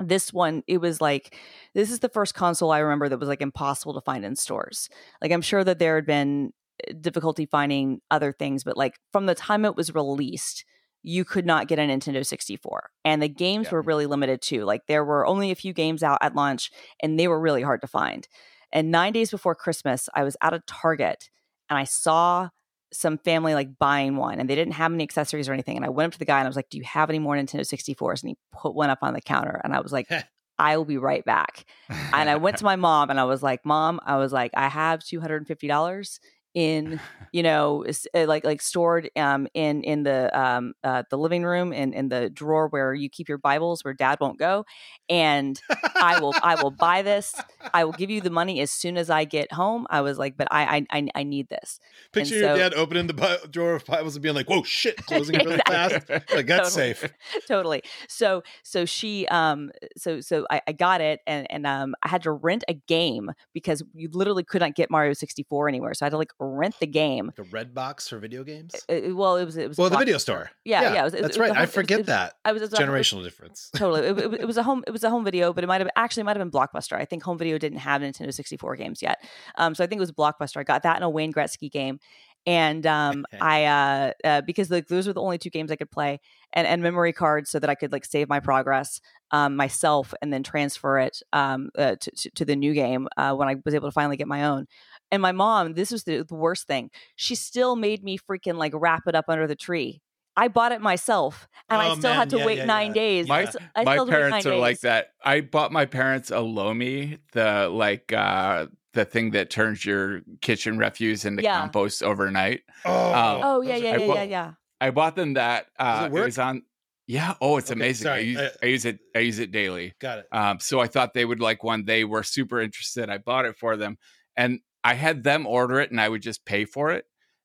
this one it was like this is the first console I remember that was like impossible to find in stores. Like I'm sure that there had been uh, difficulty finding other things, but like from the time it was released. You could not get a Nintendo 64. And the games Yeah. were really limited too. Like there were only a few games out at launch and they were really hard to find. And nine days before Christmas, I was at a Target and I saw some family like buying one and they didn't have any accessories or anything. And I went up to the guy and I was like, Do you have any more Nintendo 64s? And he put one up on the counter. And I was like, I will be right back. And I went to my mom and I was like, Mom, I was like, I have $250 in you know uh, like like stored um in in the um uh the living room and in the drawer where you keep your bibles where dad won't go and I will I will buy this. I will give you the money as soon as I get home. I was like, but I I I, need this. Picture And your so- dad opening the Bi- drawer of Bibles and being like, whoa, shit, closing it really fast. Like, that's Totally. safe. totally. So so she um so so I, I got it and and um I had to rent a game because you literally could not get Mario 64 anywhere. So I had to like rent the game. The red box for video games? Uh, well, it was it was Well, the video store. Yeah, yeah, it was- it that's it right. I home- it was- forget it that. I was it Generational difference. totally. It, it- it was a home. It was a home video, but it might have actually might have been Blockbuster. I think home video didn't have Nintendo 64 games yet, um, so I think it was Blockbuster. I got that in a Wayne Gretzky game, and um, I uh, uh, because like those were the only two games I could play, and and memory cards so that I could like save my progress um, myself and then transfer it um, uh, to, to to the new game uh, when I was able to finally get my own. And my mom, this was the, the worst thing. She still made me freaking like wrap it up under the tree. I bought it myself, and I Oh, still man. had to Yeah, wait yeah, nine yeah. days. My- I s- I my still had parents are nine like that. I bought my parents a Lomi, the like uh the thing that turns your kitchen refuse into Yeah. compost overnight. Oh, Um, Oh yeah, yeah, are yeah, cool. yeah, yeah. I bought them that uh Does it it, was on Yeah, oh it's Okay, amazing. I use, Uh, I use it I use it daily. Got it. Um, so I thought they would like one. They were super interested. I bought it for them, and I had them order it, and I would just pay for it.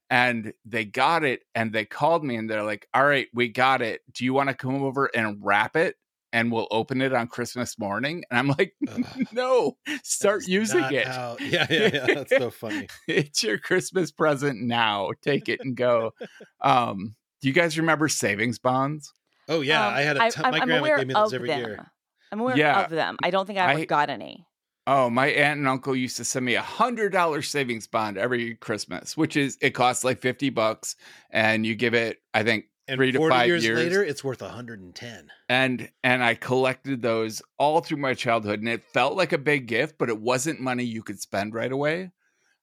And they got it, and they called me, and they're like, "All right, we got it. Do you want to come over and wrap it, and we'll open it on Christmas morning?" And I'm like, "No, start using it. how- Yeah, yeah, yeah. That's so funny. it's your Christmas present now. Take it and go." um, do you guys remember savings bonds? Oh, yeah. Um, I had a ton. my I'm grandma gave me those of every them. year. I'm aware Yeah. of them. I don't think I ever I- got any. Oh, my aunt and uncle used to send me a hundred dollar savings bond every Christmas, which is it costs like fifty bucks, and you give it, I think, And Three to five years, years. later, it's worth 110. and and I collected those all through my childhood, and it felt like a big gift, but it wasn't money you could spend right away.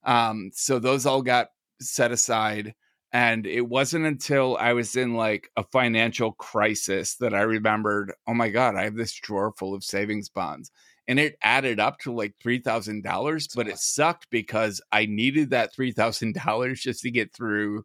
Um, so those all got set aside, and it wasn't until I was in like a financial crisis that I remembered, oh my god, I have this drawer full of savings bonds. And it added up to like three thousand dollars, but it sucked because I needed that three thousand dollars just to get through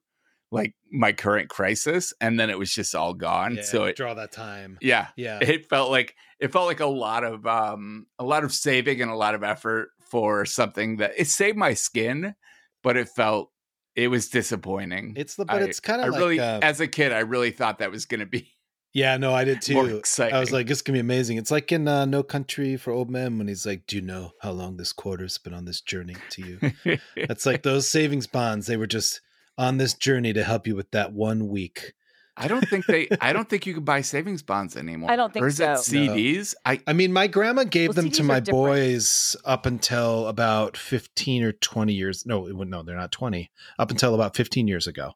like my current crisis, and then it was just all gone. Yeah, so it, draw that time. yeah, Yeah. it felt like it felt like a lot of um a lot of saving and a lot of effort for something that it saved my skin, but it felt it was disappointing. It's the, but I- it's kind of like, really, uh, as a kid, I really thought that was going to be yeah, no, I did too. exciting. I was like, this can be amazing. It's like in uh, No Country for Old Men when he's like, Do you know how long this quarter's been on this journey to you? It's like those savings bonds. They were just on this journey to help you with that one week. I don't think they. I don't think you can buy savings bonds anymore. I don't think or is so. it CDs? I I mean, my grandma gave Well, them to CDs are my boys up until about 15 or 20 years. No, no, they're not 20. Up until about 15 years ago.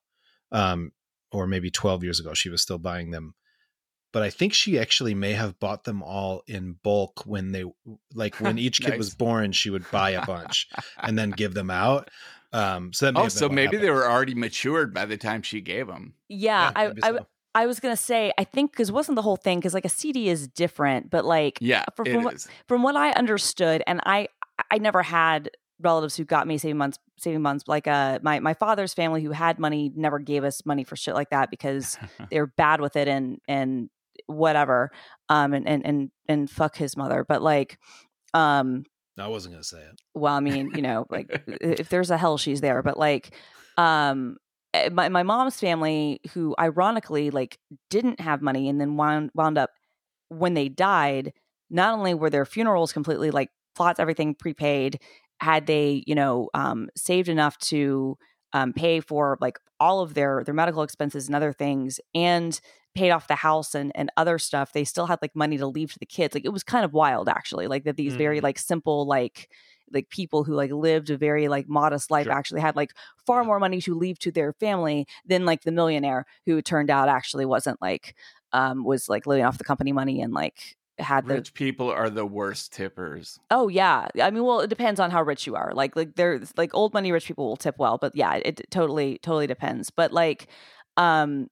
Um, or maybe 12 years ago, she was still buying them but I think she actually may have bought them all in bulk when they like when each kid was born, she would buy a bunch and then give them out. Um, so that may oh, so what maybe they were already matured by the time she gave them. Yeah, I, I, so. I was gonna say I think because wasn't the whole thing because like a CD is different, but like Yeah, For- it from what- is. from what I understood, and I I never had relatives who got me saving months saving months like uh my my father's family who had money never gave us money for shit like that because they're bad with it and and whatever um and and and, and fuck his mother but like um I wasn't gonna say it. well i mean you know like if there's a hell she's there but like um eh, my, my mom's family who ironically like didn't have money and then wound, wound up when they died not only were their funerals completely like plots everything prepaid had they you know um saved enough to um pay for like all of their their medical expenses and other things and paid off the house and and other stuff they still had like money to leave to the kids like it was kind of wild actually like that these very Mhm. like simple like like people who like lived a very like modest life Sure. actually had like far more money to leave to their family than like the millionaire who it turned out actually wasn't like um was like living off the company money and like had the Rich people are the worst tippers. Oh yeah, I mean, well, it depends on how rich you are. Like, like they're like old money rich people will tip well, but yeah, it totally, totally depends. But like, um,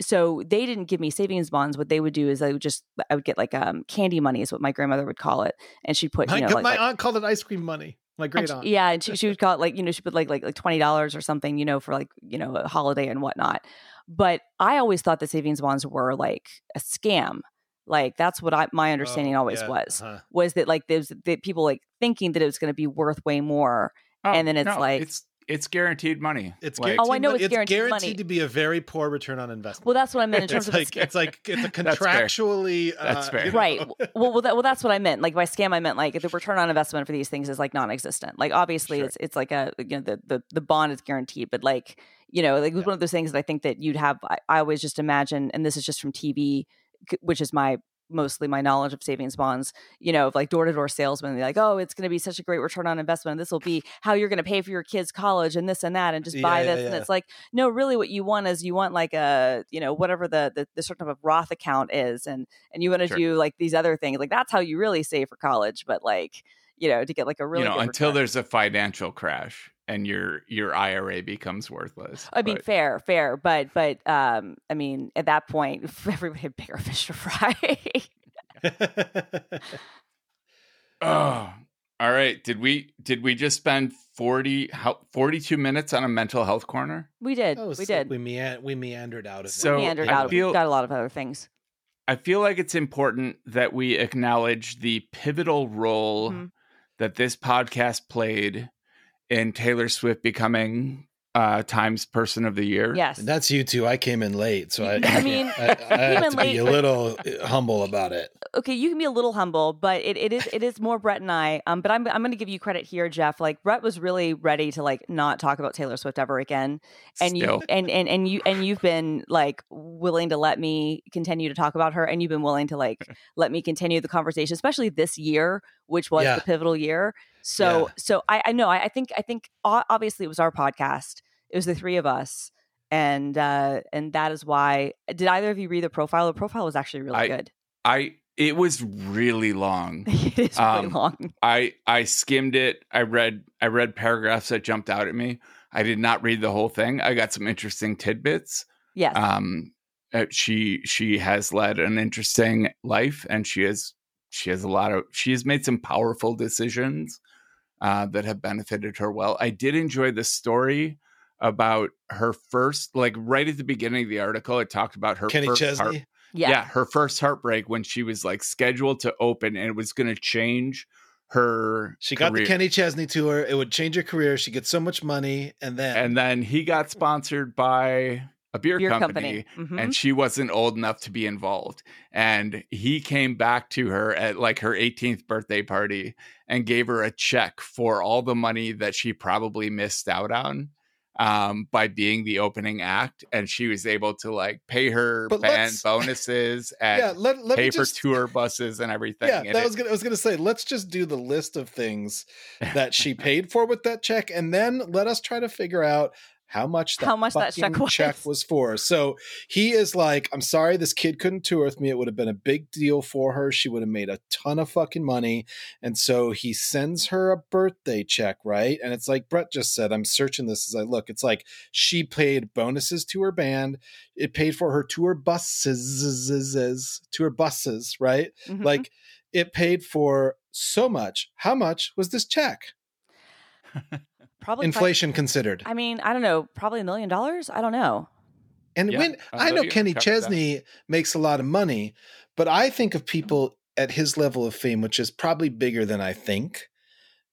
so they didn't give me savings bonds. What they would do is I would just I would get like um candy money is what my grandmother would call it, and she'd put My, you know like, my like- aunt called it ice cream money. My and great she- yeah, and she, she would call it like you know she put like like like twenty dollars or something, you know, for like you know a holiday and whatnot. But I always thought the savings bonds were like a scam. Like that's what I my understanding Oh, always yeah, was uh-huh. was that like there's that people like thinking that it was going to be worth way more. Oh, And then it's like- it's it's guaranteed money. It's Like, guaranteed Oh, I know money. it's guaranteed money. to be a very poor return on investment. Well, that's what I meant in terms it's of like it's like it's a That's fair. Contractually uh, That's fair. you know, right. Well, well, that, well, that's what I meant. Like by scam, I meant like the return on investment for these things is like non-existent. Like obviously, Sure. it's it's like a you know the the the bond is guaranteed, but like you know like it was Yeah. one of those things that I think that you'd have. I, I always just imagine, and this is just from TV, which is my mostly my knowledge of savings bonds. You know, of like door to door salesmen, they're like, oh, it's going to be such a great return on investment. This will be how you're going to pay for your kids' college and this and that, and just buy Yeah, yeah, this. And it's like, no, really, what you want is you want like a you know whatever the the, the certain type of Roth account is, and and you want to Sure. do like these other things. Like that's how you really save for college. But like, you know, to get like a really you know, good until return. there's a financial crash and your your IRA becomes worthless. I mean, But- fair, fair, but but um, I mean, at that point, everybody had bigger fish to fry. Oh, all right. Did we did we just spend 40 how 42 minutes on a mental health corner? we did, Oh, we so did. We, mean- we meandered out of So, we it. meandered I out. of- feel- we got a lot of other things. I feel like it's important that we acknowledge the pivotal role Mhm. That this podcast played in Taylor Swift becoming uh Times Person of the Year. Yes, That's you two. I came in late, so I, I mean, I, I came have to late, be a little humble about it. okay, you can be a little humble, but it, it is it is more Brett and I. Um, but I'm I'm going to give you credit here, Jeff. Like Brett was really ready to like not talk about Taylor Swift ever again, and Still. you and, and and you and you've been like willing to let me continue to talk about her, and you've been willing to like let me continue the conversation, especially this year, which was Yeah. the pivotal year. So Yeah. so I I know I, I think I think obviously it was our podcast. It was the three of us. And uh, and that is why. Did either of you read the profile? The profile was actually really I- good. I it was really long. it is really Um, long. I I skimmed it. I read I read paragraphs that jumped out at me. I did not read the whole thing. I got some interesting tidbits. Yes. Um, uh, she she has led an interesting life, and she has she has a lot of she has made some powerful decisions uh, that have benefited her well. I did enjoy the story about her first, like right at the beginning of the article, it talked about her Kenny first Chesney. heart- yeah. yeah, her first heartbreak when she was like scheduled to open and it was going to change her. She got the. Kenny Chesney tour. It would change her career. She gets so much money, and then and then he got sponsored by a beer, Beer company, company. Mhm. and she wasn't old enough to be involved and he came back to her at like her 18th birthday party and gave her a check for all the money that she probably missed out on um by being the opening act and she was able to like pay her But band bonuses and yeah, let, let pay me for just tour buses and everything yeah, And that it- was gonna. I was gonna say, let's just do the list of things that she paid for with that check, and then let us try to figure out how much that How much that check fucking was. check was for. So he is like, I'm sorry this kid couldn't tour with me. It would have been a big deal for her. She would have made a ton of fucking money. And so he sends her a birthday check, right? And it's like Brett just said, I'm searching this as I look. It's like she paid bonuses to her band. It paid for her tour buses, tour buses, right? Mhm. Like it paid for so much. How much was this check? probably five- Inflation considered. I mean, I don't know, probably a million dollars. I don't know. And Yeah, when I I know Kenny covered that. Chesney makes a lot of money, but I think of people at his level of fame, which is probably bigger than I think,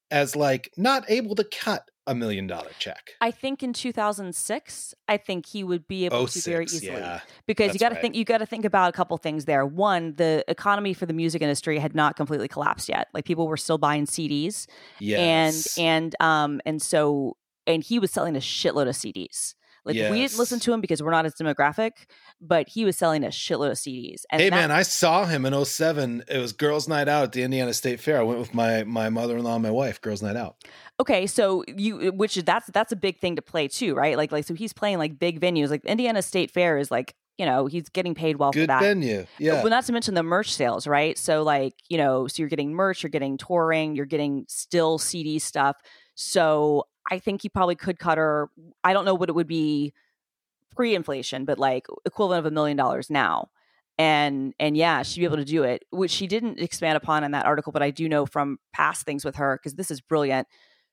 as like not able to cut a million dollar check. I think in 2006, I think he would be able Oh, to very easily. yeah. because you got to right. think you got to think about a couple things there. One, the economy for the music industry had not completely collapsed yet. Like people were still buying CDs, Yes. and and um and so and he was selling a shitload of CDs. Like we didn't listen to him because we're not his demographic, but he was selling a shitload of CDs. And hey that- man, I saw him in 07. It was girls' night out at the Indiana State Fair. I went with my my mother in law and my wife. Girls' night out. okay, so you which is that's that's a big thing to play too, right? Like like so he's playing like big venues. Like Indiana State Fair is like you know he's getting paid well for that. venue. Yeah. Well, not to mention the merch sales, right? So, like, you know, so you're getting merch, you're getting touring, you're getting still CD stuff. So, I think he probably could cut her. I don't know what it would be pre inflation, but like equivalent of a million dollars now. And and yeah, she'd be able to do it, which she didn't expand upon in that article, but I do know from past things with her because this is brilliant.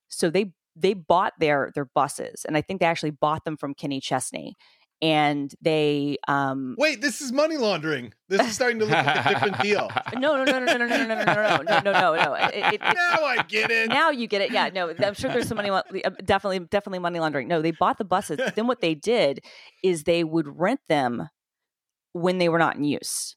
So they they bought their their buses, and I think they actually bought them from Kenny Chesney, and they um Wait, this is money laundering. This is starting to look like a different deal. no no no no no no no no no no no no no no no it, it, now I get it. now you get it yeah no i'm sure there's some money uh, definitely definitely money laundering no they bought the buses then what they did is they would rent them when they were not in use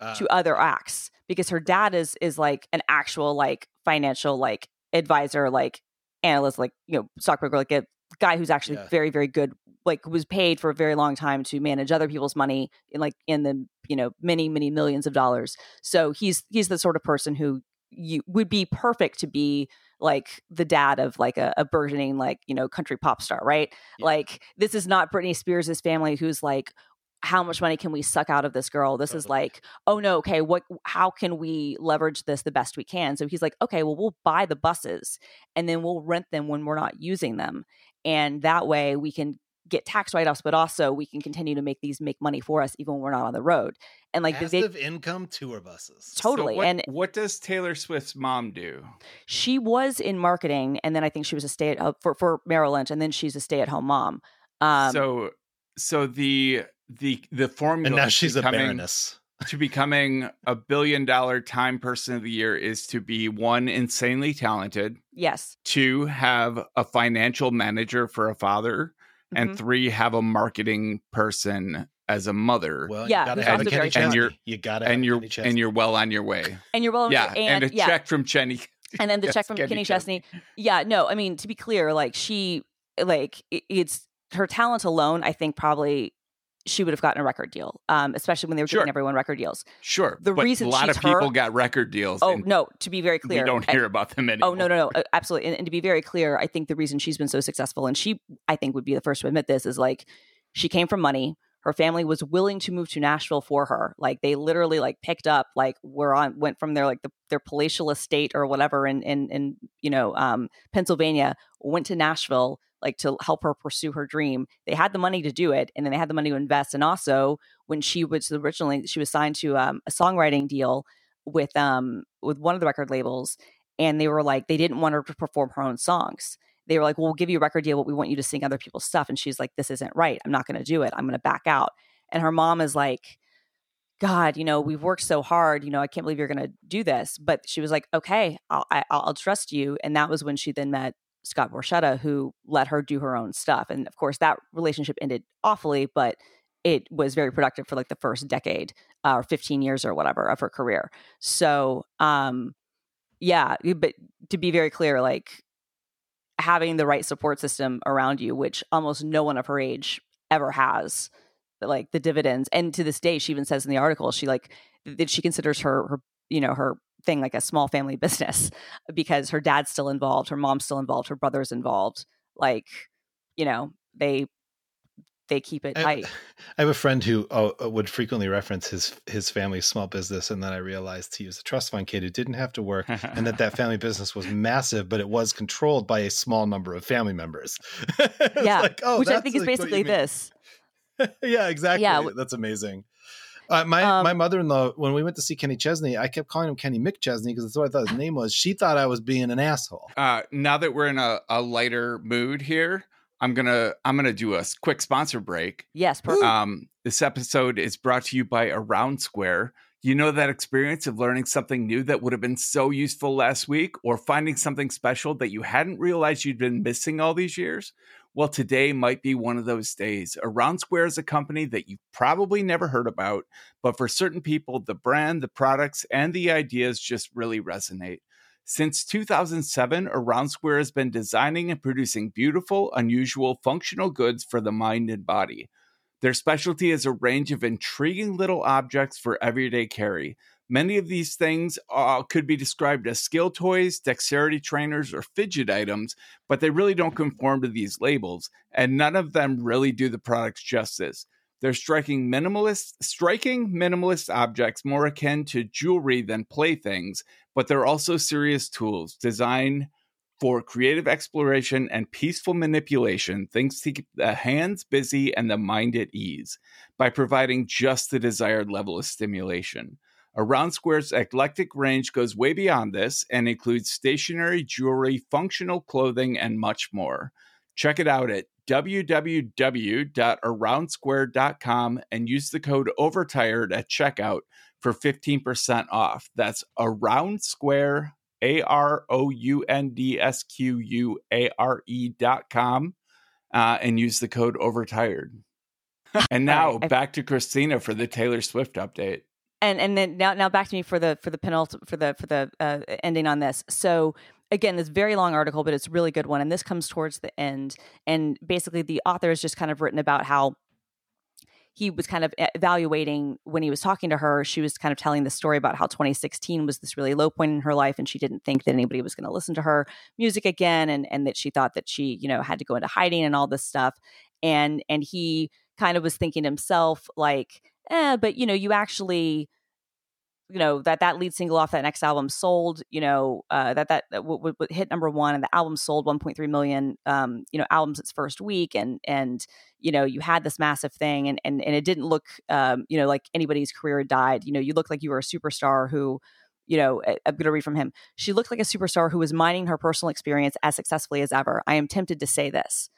Uh, to other acts because her dad is is like an actual like financial like advisor like analyst like you know stockbroker like a guy who's actually Yeah. very very good like was paid for a very long time to manage other people's money in like in the you know many many millions of dollars. So he's he's the sort of person who you would be perfect to be like the dad of like a, a burgeoning like you know country pop star right? Yeah. like this is not britney spears' family who's like how much money can we suck out of this girl? This is like oh no okay what how can we leverage this the best we can? So he's like okay well we'll buy the buses and then we'll rent them when we're not using them. And that way we can get tax write-offs but also we can continue to make these make money for us even when we're not on the road and like they, passive income tour buses. Totally, So what, and- what does Taylor Swift's mom do? she was in marketing and then i think she was a stay at for for Merrill Lynch and then she's a stay-at-home mom um so so the the the formula And now to she's a baroness. to becoming a billion dollar time person of the year is to be one insanely talented yes to have a financial manager for a father and Mhm. three have a marketing person as a mother Well, Yeah, you gotta have a Kenny very. And you're- Chesney. You gotta and you're Kenny and you're well on your way and you're well yeah and, a yeah check from Chenny and then the Yes, check from Kenny Kenny Chesney. Chesney. Yeah, no, I mean to be clear, like she, like it's her talent alone. I think probably she would have gotten a record deal, um, especially when they were Sure. giving everyone record deals. sure The but reason a lot of people her- got record deals Oh no, to be very clear, we don't I- hear about them anymore Oh no, no, no, uh, absolutely. And, and to be very clear, I think the reason she's been so successful, and she, I think, would be the first to admit this, is like she came from money. Her family was willing to move to Nashville for her. Like they literally like picked up, like were on, went from their like the, their palatial estate or whatever in in in you know um, Pennsylvania, went to Nashville like to help her pursue her dream. They had the money to do it, and then they had the money to invest. And also, when she was originally she was signed to um, a songwriting deal with um with one of the record labels and they were like they didn't want her to perform her own songs they were like well, we'll give you a record deal but we want you to sing other people's stuff and she's like this isn't right i'm not going to do it i'm going to back out and her mom is like god you know we've worked so hard you know i can't believe you're going to do this but she was like okay I'll, I, I'll I'll trust you and that was when she then met scott borchetta who let her do her own stuff and of course that relationship ended awfully but it was very productive for like the first decade uh, or 15 years or whatever of her career. So um yeah but to be very clear like having the right support system around you which almost no one of her age ever has like the dividends and to this day she even says in the article she like that she considers her her you know her thing like a small family business because her dad's still involved her mom's still involved her brother's involved like you know they they keep it I, tight. I have a friend who oh, would frequently reference his his family's small business, and then I realized he was a trust fund kid who didn't have to work, and that that family business was massive, but it was controlled by a small number of family members. Yeah, like, oh, which I think is like basically this. yeah, exactly. Yeah, that's amazing. Uh, my Um, my mother in law, when we went to see Kenny Chesney, I kept calling him Kenny McChesney because that's what I thought his name was. She thought I was being an asshole. uh, now that we're in a, a lighter mood here, I'm gonna I'm gonna do a quick sponsor break. Yes, perfect. Um, this episode is brought to you by Aroundsquare. You know that experience of learning something new that would have been so useful last week, or finding something special that you hadn't realized you'd been missing all these years? Well, today might be one of those days. Aroundsquare is a company that you've probably never heard about, but for certain people, the brand, the products, and the ideas just really resonate. Since 2007, Aroundsquare has been designing and producing beautiful, unusual, functional goods for the mind and body. Their specialty is a range of intriguing little objects for everyday carry. Many of these things uh, could be described as skill toys, dexterity trainers, or fidget items, but they really don't conform to these labels, and none of them really do the products justice. They're striking minimalist, striking minimalist objects more akin to jewelry than playthings, but they're also serious tools designed for creative exploration and peaceful manipulation, things to keep the hands busy and the mind at ease by providing just the desired level of stimulation. Aroundsquare's eclectic range goes way beyond this and includes stationery, jewelry, functional clothing, and much more. Check it out at www.aroundsquare.com and use the code OVERTIRED at checkout for 15% off. That's Aroundsquare, A R O U N D S Q U A R E dot com, uh, and use the code OVERTIRED. And now back to Christina for the Taylor Swift update. And and then now now back to me for the for the penultimate for the for the uh, ending on this. So again, this very long article, but it's a really good one, and this comes towards the end. And basically, the author has just kind of written about how he was kind of evaluating when he was talking to her. She was kind of telling the story about how 2016 was this really low point in her life, and she didn't think that anybody was going to listen to her music again, and and that she thought that she you know had to go into hiding and all this stuff. And and he kind of was thinking himself like, eh, but you know, you actually you know that that lead single off that next album sold you know uh, that that, that w- w- hit number one and the album sold 1.3 million um, you know albums its first week and and you know you had this massive thing and and, and it didn't look um, you know like anybody's career died. You know you looked like you were a superstar who you know I- i'm going to read from him. She looked like a superstar who was mining her personal experience as successfully as ever. I am tempted to say this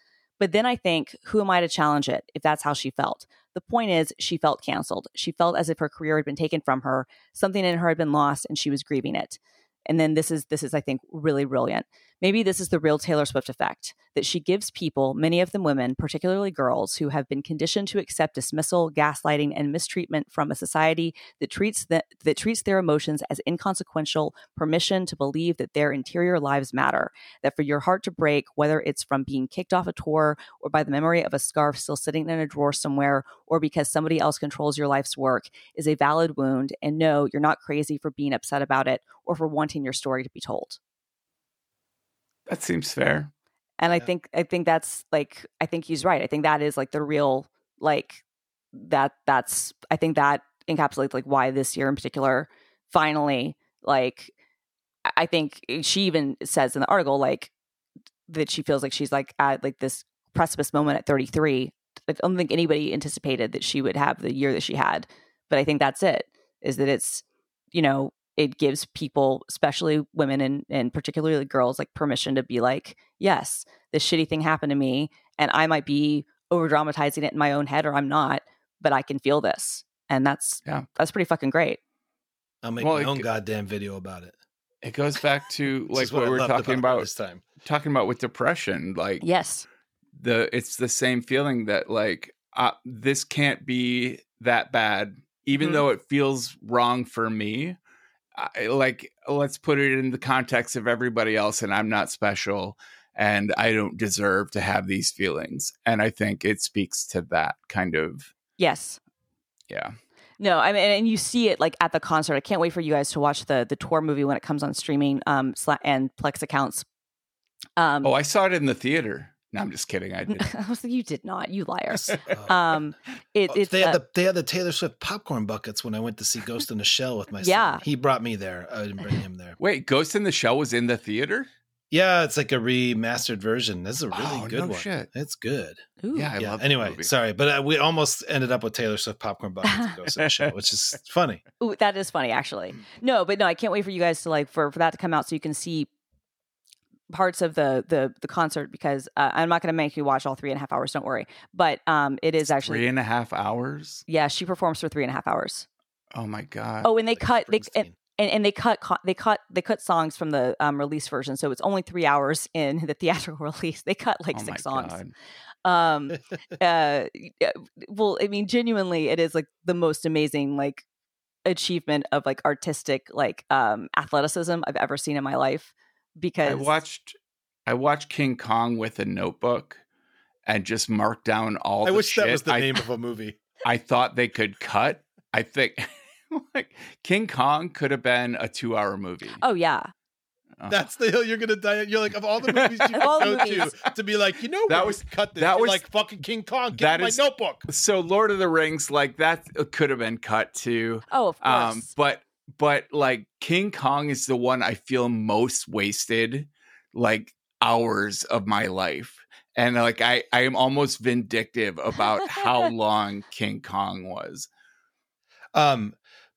but then i think who am i to challenge it if that's how she felt the point is, she felt canceled. She felt as if her career had been taken from her. Something in her had been lost, and she was grieving it. And then this is this is I think really brilliant. Maybe this is the real Taylor Swift effect that she gives people, many of them women, particularly girls, who have been conditioned to accept dismissal, gaslighting, and mistreatment from a society that treats that that treats their emotions as inconsequential, permission to believe that their interior lives matter. That for your heart to break, whether it's from being kicked off a tour or by the memory of a scarf still sitting in a drawer somewhere, or because somebody else controls your life's work, is a valid wound. And no, you're not crazy for being upset about it or for wanting your story to be told. That seems fair. And I Yeah. think I think that's like I think he's right. I think that is like the real like that that's I think that encapsulates like why this year in particular finally like I- I think eh, she even says in the article like that she feels like she's like at like this precipice moment at 33. I don't think anybody anticipated that she would have the year that she had. But I think that's it. Is that it's you know it gives people, especially women and and particularly girls, like permission to be like, yes, this shitty thing happened to me, and I might be over dramatizing it in my own head, or I'm not, but I can feel this, and that's Yeah. that's pretty fucking great. I'll make Well, my it own c- goddamn video about it. It goes back to like is what, we we're talking her about this time. talking about with depression like Yes, the it's the same feeling that like uh, this can't be that bad even Mhm. though it feels wrong for me I, like let's put it in the context of everybody else and i'm not special and i don't deserve to have these feelings and i think it speaks to that kind of yes. yeah No, I mean, and you see it like at the concert. I can't wait for you guys to watch the the tour movie when it comes on streaming um and Plex accounts. Um, oh i saw it in the theater No, I'm just kidding. I did. I was like, you did not, you liar. Uh, Um, it, oh, it's they had uh, the they had the Taylor Swift popcorn buckets when I went to see Ghost in the Shell with my Yeah. son. He brought me there. I didn't bring him there. Wait, Ghost in the Shell was in the theater? Yeah, it's like a remastered version. This is a really Oh, good no one. shit. It's good. ooh. yeah, I yeah. love. Anyway, movie. sorry, but uh, we almost ended up with Taylor Swift popcorn buckets and Ghost in the Shell, which is funny. Ooh, that is funny, actually. No, but no, I can't wait for you guys to like for for that to come out so you can see parts of the the the concert because uh, I'm not going to make you watch all three and a half hours. Don't worry, but um, it is actually three and a half hours. yeah. She performs for three and a half hours. Oh my god. Oh, and they Like cut they and, and, and they cut they cut they cut songs from the um, release version, so it's only three hours in the theatrical release. They cut like Oh six my songs. God. um uh well i mean genuinely it is like the most amazing like achievement of like artistic like um athleticism i've ever seen in my life because I watched I watched King Kong with a notebook and just marked down all I the wish that was the I, name of a movie. I thought they could cut. I think like King Kong could have been a 2-hour movie. oh yeah Uh, That's the hill you're gonna die. You're like of all the movies you go movies. to to be like, you know, That was- cut this. that You're was- like fucking King Kong. Get that my is- notebook. so Lord of the Rings like that could have been cut too. oh of course Um but but like King Kong is the one I feel most wasted like hours of my life. And like I I am almost vindictive about how long King Kong was. Um,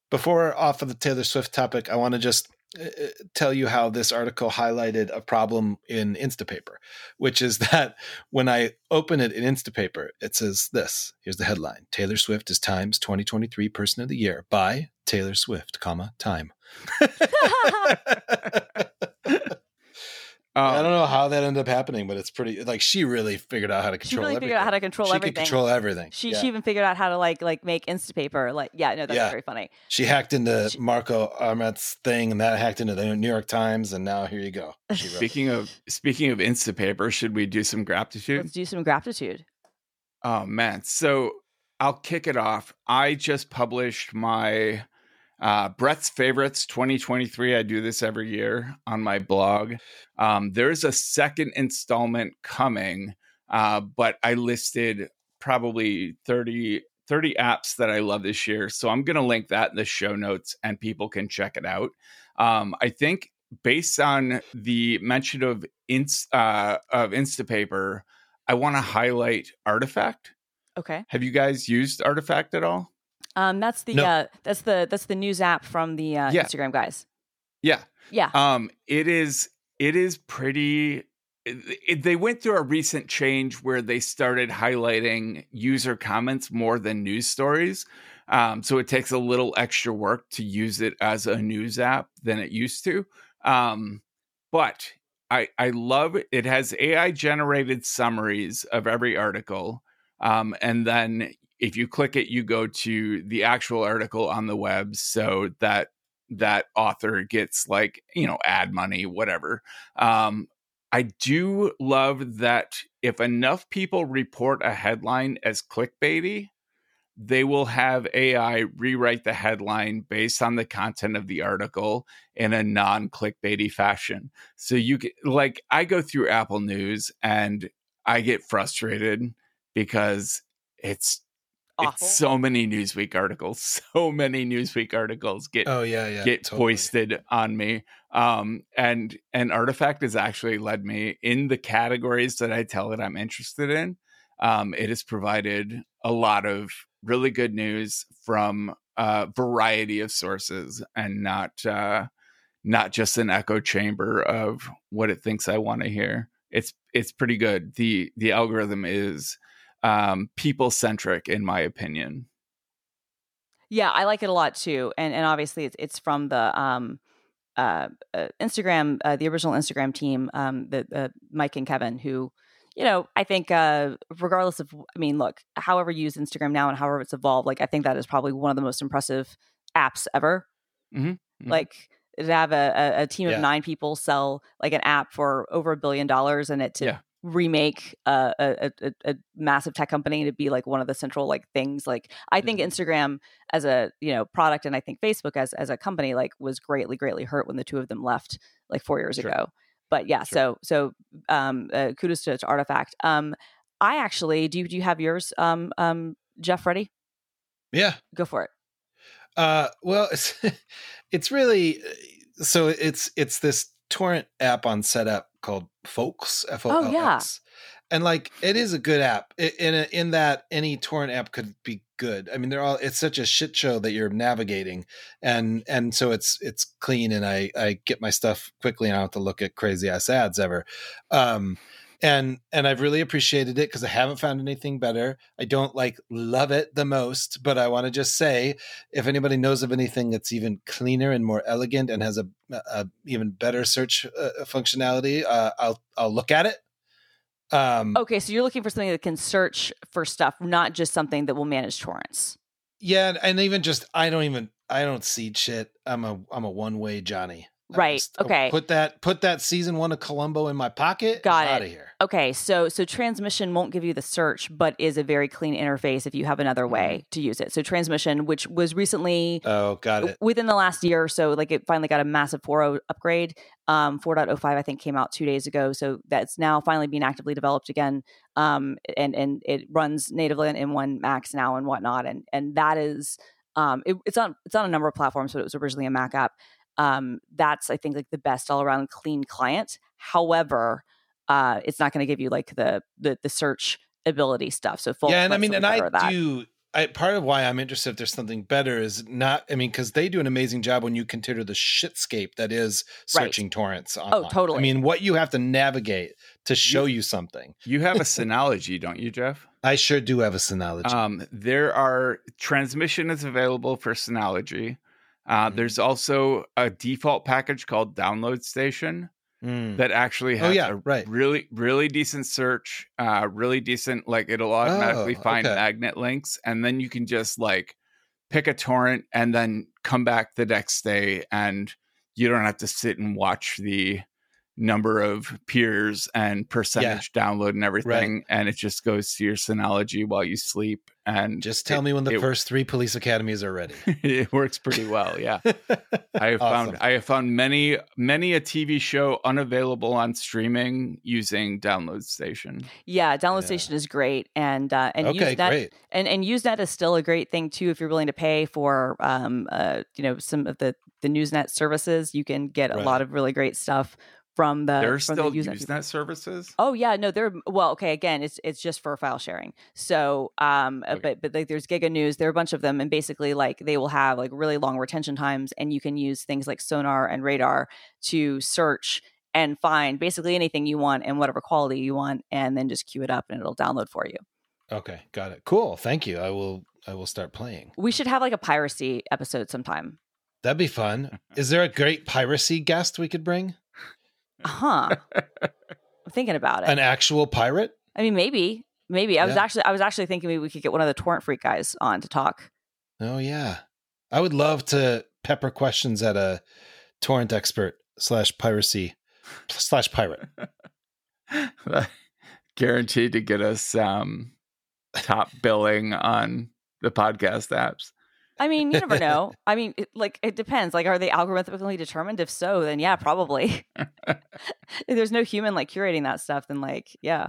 before off of the Taylor Swift topic, I want to just Uh, uh, tell you how this article highlighted a problem in Instapaper, which is that when I open it in Instapaper, it says this. Here's the headline: Taylor Swift is Time's 2023 Person of the Year by Taylor Swift, comma Time. I Um, don't know how that ended up happening, but it's pretty. Like she really figured out how to control. she control. really everything. figured out how to control she everything could control everything. she Yeah. she even figured out how to like like make instapaper like yeah no that's Yeah. very funny She hacked into She- Marco Arment's thing, and that hacked into the New York Times, and now here you go. She wrote. Speaking of speaking of Instapaper, should we do some gratitude? let's do some gratitude Oh man. So I'll kick it off. I just published my uh Brett's favorites 2023. I do this every year on my blog. Um there's a second installment coming, uh, but I listed probably 30 30 apps that I love this year. So I'm gonna link that in the show notes and people can check it out. Um, I think based on the mention of Inst uh of Instapaper, I want to highlight Artifact. okay Have you guys used Artifact at all? Um that's the No. uh that's the that's the news app from the uh Yeah. instagram guys Yeah. yeah Um it is it is pretty it, it- they went through a recent change where they started highlighting user comments more than news stories. Um, so it takes a little extra work to use it as a news app than it used to. Um, but I I love it. It has AI generated summaries of every article. Um, and then if you click it, you go to the actual article on the web so that that author gets like, you know, ad money, whatever. Um, I do love that if enough people report a headline as clickbaity, they will have AI rewrite the headline based on the content of the article in a non clickbaity fashion. So you get like I go through Apple News and I get frustrated because it's awful it's so many Newsweek articles, so many Newsweek articles get Oh yeah, yeah. get totally. foisted on me. Um, and and Artifact has actually led me in the categories that I tell it I'm interested in. Um, it has provided a lot of really good news from a variety of sources, and not uh, not just an echo chamber of what it thinks I want to hear. It's it's pretty good. the The algorithm is um, people centric, in my opinion. Yeah, I like it a lot too, and and obviously it's it's from the um, uh, uh, Instagram, uh, the original Instagram team, um, the uh, Mike and Kevin, who, you know, I think uh, regardless of, I mean, look, however you use Instagram now and however it's evolved, like I think that is probably one of the most impressive apps ever. Mhm, mhm. Like to have a, a, team Yeah. of nine people sell like an app for over a billion dollars, and it to Yeah. Remake a, a, a, a massive tech company to be like one of the central like things like i think Mm-hmm. instagram as a you know product and i think facebook as as a company like was greatly greatly hurt when the two of them left like four years Sure. ago but yeah, Sure. so so um, uh, kudos to, to Artifact. Um, I actually do. You, do you have yours, um, um, Jeff? Ready? Yeah. Go for it. Uh, well, it's it's really so it's it's this torrent app on Setapp called Folx. F O L X. Oh, yeah. And like it is a good app in a, in that any torrent app could be good. I mean, they're all it's such a shit show that you're navigating, and and so it's it's clean, and I I get my stuff quickly, and I don't have to look at crazy ass ads ever. Um, and and I've really appreciated it because I haven't found anything better. I don't like love it the most, but I want to just say if anybody knows of anything that's even cleaner and more elegant and has a, a even better search uh, functionality, uh, I'll I'll look at it. Um, Okay, so you're looking for something that can search for stuff, not just something that will manage torrents. Yeah, and- and even just I don't even I don't seed shit. I'm a I'm a one way Johnny. Right, just- oh, okay. Put that put that season one of Columbo in my pocket. Got it. Out of here. Okay, so so transmission won't give you the search, but is a very clean interface if you have another way to use it. So transmission, which was recently Oh, got it. within the last year or so, like it finally got a massive 4.0 upgrade. Um, 4.05 I think came out two days ago, so that's now finally being actively developed again. Um, and and it runs natively on M1 Max now and whatnot, and and that is um, it, it's on it's on a number of platforms, but it was originally a Mac app. Um, that's I think like the best all around clean client. However, uh, it's not going to give you like the, the the search ability stuff. So full yeah, and I mean, and I that. do. I, part of why I'm interested if there's something better is not. I mean, because they do an amazing job when you consider the shitscape that is Right. searching torrents. Online. totally. I mean, what you have to navigate to show you something. You have a Synology, don't you, Jeff? I sure do have a Synology. Um, there are transmission is available for Synology. Uh, Mhm. There's also a default package called Download Station Mm. that actually Oh, has yeah, a right. really really decent search, uh, really decent. Like it'll automatically Oh, find okay. magnet links, and then you can just like pick a torrent and then come back the next day, and you don't have to sit and watch the number of peers and percentage download and everything and it just goes to your synology while you sleep and Just tell it- me when the it- first three police academies are ready. it works pretty well yeah i have Awesome. found i have found many many a tv show unavailable on streaming using download station yeah, download Yeah. station is great, and uh, and okay, that great. and and Usenet is still a great thing too if you're willing to pay for um uh you know some of the the Newsnet services. You can get a Right. lot of really great stuff from the there's from still the usenet services Oh yeah, no, they're well. Okay, again, it's it's just for file sharing. So, um, uh, Okay. but but like there's Giganews, there are a bunch of them, and basically like they will have like really long retention times, and you can use things like Sonarr and Radarr to search and find basically anything you want and whatever quality you want, and then just queue it up and it'll download for you. Okay, got it. Cool. Thank you. I will. I will start playing. We should have like a piracy episode sometime. That'd be fun. Is there a great piracy guest we could bring? Huh? I'm thinking about it. An actual pirate? I mean, maybe, maybe. I was Yeah. actually I was actually thinking maybe we could get one of the TorrentFreak guys on to talk. Oh yeah. I would love to pepper questions at a torrent expert slash piracy slash pirate. guaranteed to get us um top billing on the podcast apps I mean, you never know. I mean, it, like it depends. Like, are they algorithmically determined? If so, then yeah, probably. if there's no human like curating that stuff, then like, yeah.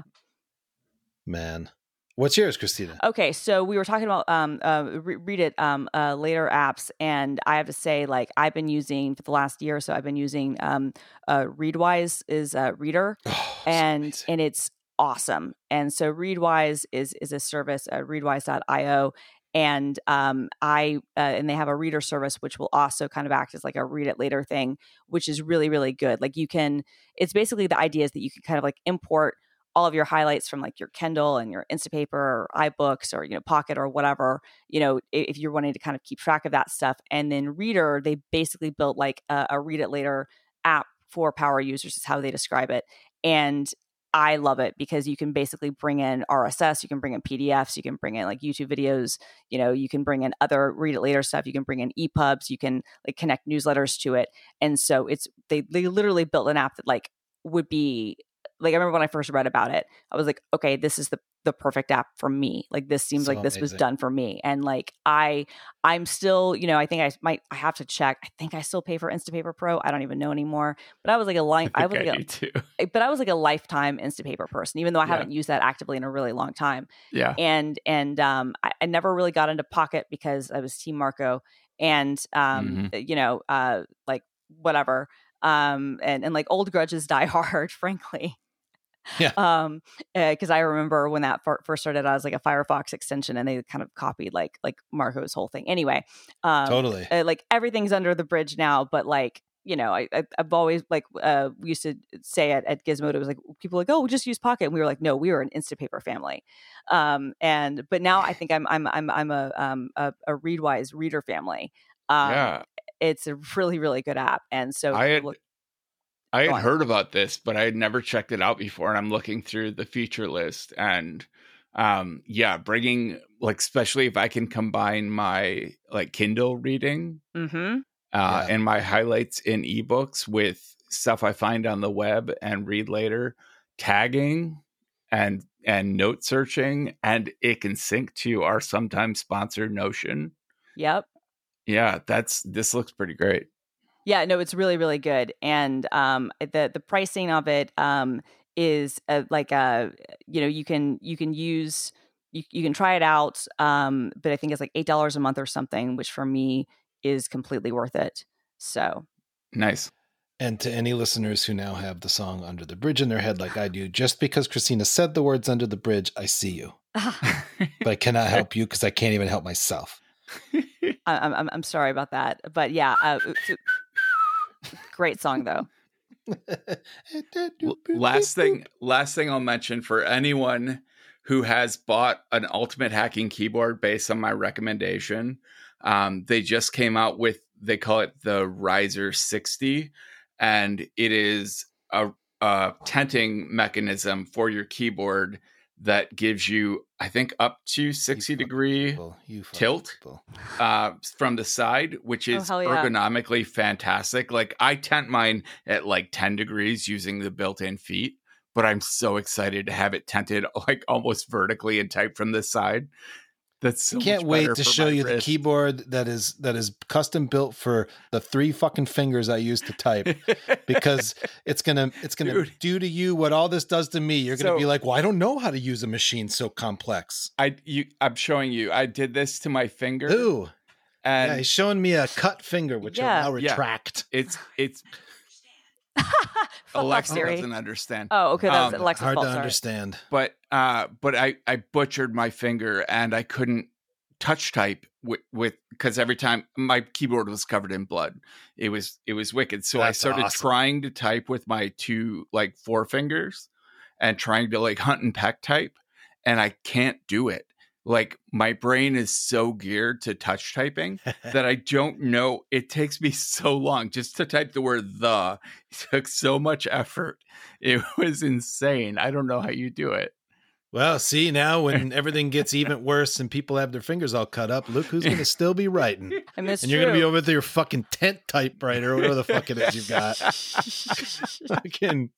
Man. What's yours, Christina? Okay, so we were talking about um uh re- read it um uh later apps, and I have to say, like, I've been using for the last year or so. I've been using um uh Readwise is a reader, Oh, and amazing. and it's awesome. And so Readwise is is a service at readwise.io and um I uh, and they have a reader service which will also kind of act as like a read it later thing, which is really really good. Like you can it's basically the idea is that you can kind of like import all of your highlights from like your Kindle and your Instapaper or iBooks or you know Pocket or whatever, you know, if you're wanting to kind of keep track of that stuff. And then Reader, they basically built like a, a read it later app for power users is how they describe it. And I love it because you can basically bring in RSS, you can bring in PDFs, you can bring in like YouTube videos, you know, you can bring in other read it later stuff, you can bring in EPUBs, you can like connect newsletters to it. And so it's they they literally built an app that like would be like I remember when I first read about it, I was like, okay, this is the the perfect app for me. Like this seems So like this was done for me. And like I I'm still, you know, I think I might I have to check. I think I still pay for Instapaper Pro. I don't even know anymore. But I was like a life I, I, was like a, but I was like a lifetime Instapaper person, even though I Yeah. haven't used that actively in a really long time Yeah. and and um, I, I never really got into Pocket because I was Team Marco, and um, you know, uh, like whatever, um, and and like old grudges die hard, frankly. Yeah. Um, because I remember when that fir- first started, I was like a Firefox extension, and they kind of copied like like Marco's whole thing. Anyway, um, totally. uh, like everything's under the bridge now but like you know I, I i've always like uh we used to say at, at gizmodo it was like people were like oh we'll just use pocket and we were like no we were an instapaper family um and but now i think i'm i'm i'm, I'm a um a, a readwise reader family um yeah. it's a really really good app and so I had look- I had heard about this, but I had never checked it out before. And I'm looking through the feature list, and um, yeah, bringing like especially if I can combine my like Kindle reading Mhm. uh, Yeah. and my highlights in ebooks with stuff I find on the web and read later, tagging and and note searching, and it can sync to our sometimes sponsored Notion. yep Yeah, that's this looks pretty great. Yeah, no, it's really really good, and um, the the pricing of it um is uh, like a you know you can you can use you you can try it out, um, but I think it's like eight dollars a month or something, which for me is completely worth it. So Nice. And to any listeners who now have the song Under the Bridge in their head, like I do, just because Christina said the words Under the Bridge, I see you. But I cannot help you because I can't even help myself. I- I'm I'm I'm sorry about that, but yeah, uh, great song though. Last thing last thing i'll mention for anyone who has bought an ultimate hacking keyboard based on my recommendation um, they just came out with they call it the riser 60 and it is a, a tenting mechanism for your keyboard that gives you i think up to 60 degree you fucking tilt? uh, from the side, which is hell yeah. ergonomically fantastic. Like I tent mine at like 10 degrees using the built-in feet, but I'm so excited to have it tented like almost vertically and tight from the side. That's so Can't much wait to show my you the keyboard that is that is custom built for the three fucking fingers I use to type. because it's gonna it's gonna Dude. do to you what all this does to me. You're gonna So- be like, well, I don't know how to use a machine so complex. I you I'm showing you. I did this to my finger Ooh, and yeah, he's showing me a cut finger, which Yeah. will now Yeah. retract. it's it's Fuck off, Alexa Siri. doesn't understand. Oh, okay, that's Um, Alexa's Hard fault. to sorry. understand. but uh but i i butchered my finger and i couldn't touch type with with because every time my keyboard was covered in blood it was it was wicked so i started awesome. trying to type with my two like forefingers and trying to like hunt and peck type and i can't do it like my brain is so geared to touch typing that I don't know. It takes me so long just to type the word the. It took so much effort. It was insane. I don't know how you do it. Well, see now when everything gets even worse and people have their fingers all cut up, look who's going to still be writing. I mean, it's and you're going to be over with your fucking tent typewriter or whatever the fuck it is you've got. Fucking,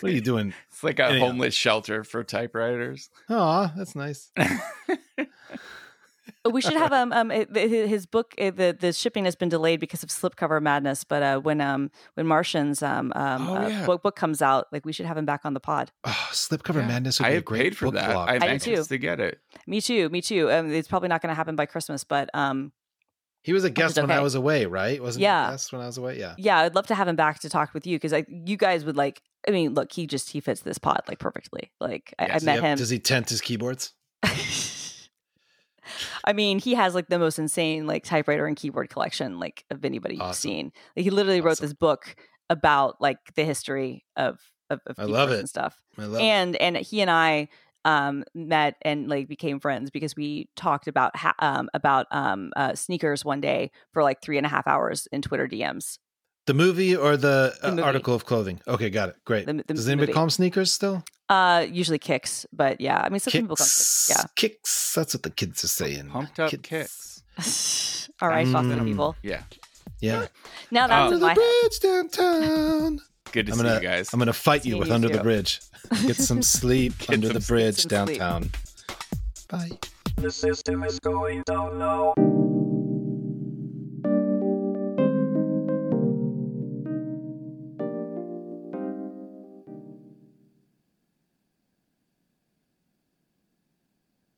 what are you doing? It's like a Anyhow. homeless shelter for typewriters. Aw, that's nice. We should have um um his book uh, the the shipping has been delayed because of slipcover madness but uh when um when Marcin's um um Oh, uh, book, book comes out like we should have him back on the pod Oh, slipcover Yeah. madness would I be a have great paid for book that. blog. I'm I do anxious too. to get it. me too me too um it's probably not going to happen by Christmas but um he was a guest when I was away, right? Wasn't Yeah. he a guest when I was away? Yeah. yeah I'd love to have him back to talk with you because like you guys would like I mean look he just he fits this pod like perfectly like I, I met Yep. him Does he tent his keyboards? I mean, he has like the most insane like typewriter and keyboard collection like of anybody you've seen. Like he literally wrote this book about like the history of of, of I love it. and stuff. I love it. and and he and I um met and like became friends because we talked about ha- um about um uh, sneakers one day for like three and a half hours in Twitter DMs. The movie or the, The uh, movie. article of clothing? Okay, got it. Great. The- the Does anybody movie. call them sneakers still? Uh, usually kicks, but yeah, I mean, some people call Kicks. them Kicks. That's what the kids are saying. Pumped up Kids. kicks. kicks. All right, fuck them Mm. people. Yeah. Oh, Yeah. Now that's Um, Under the my bridge downtown. good to I'm see gonna, you guys. I'm gonna fight you with you Under the. Bridge. Get some sleep Get under some the bridge Some sleep. downtown. Bye. The system is going down now.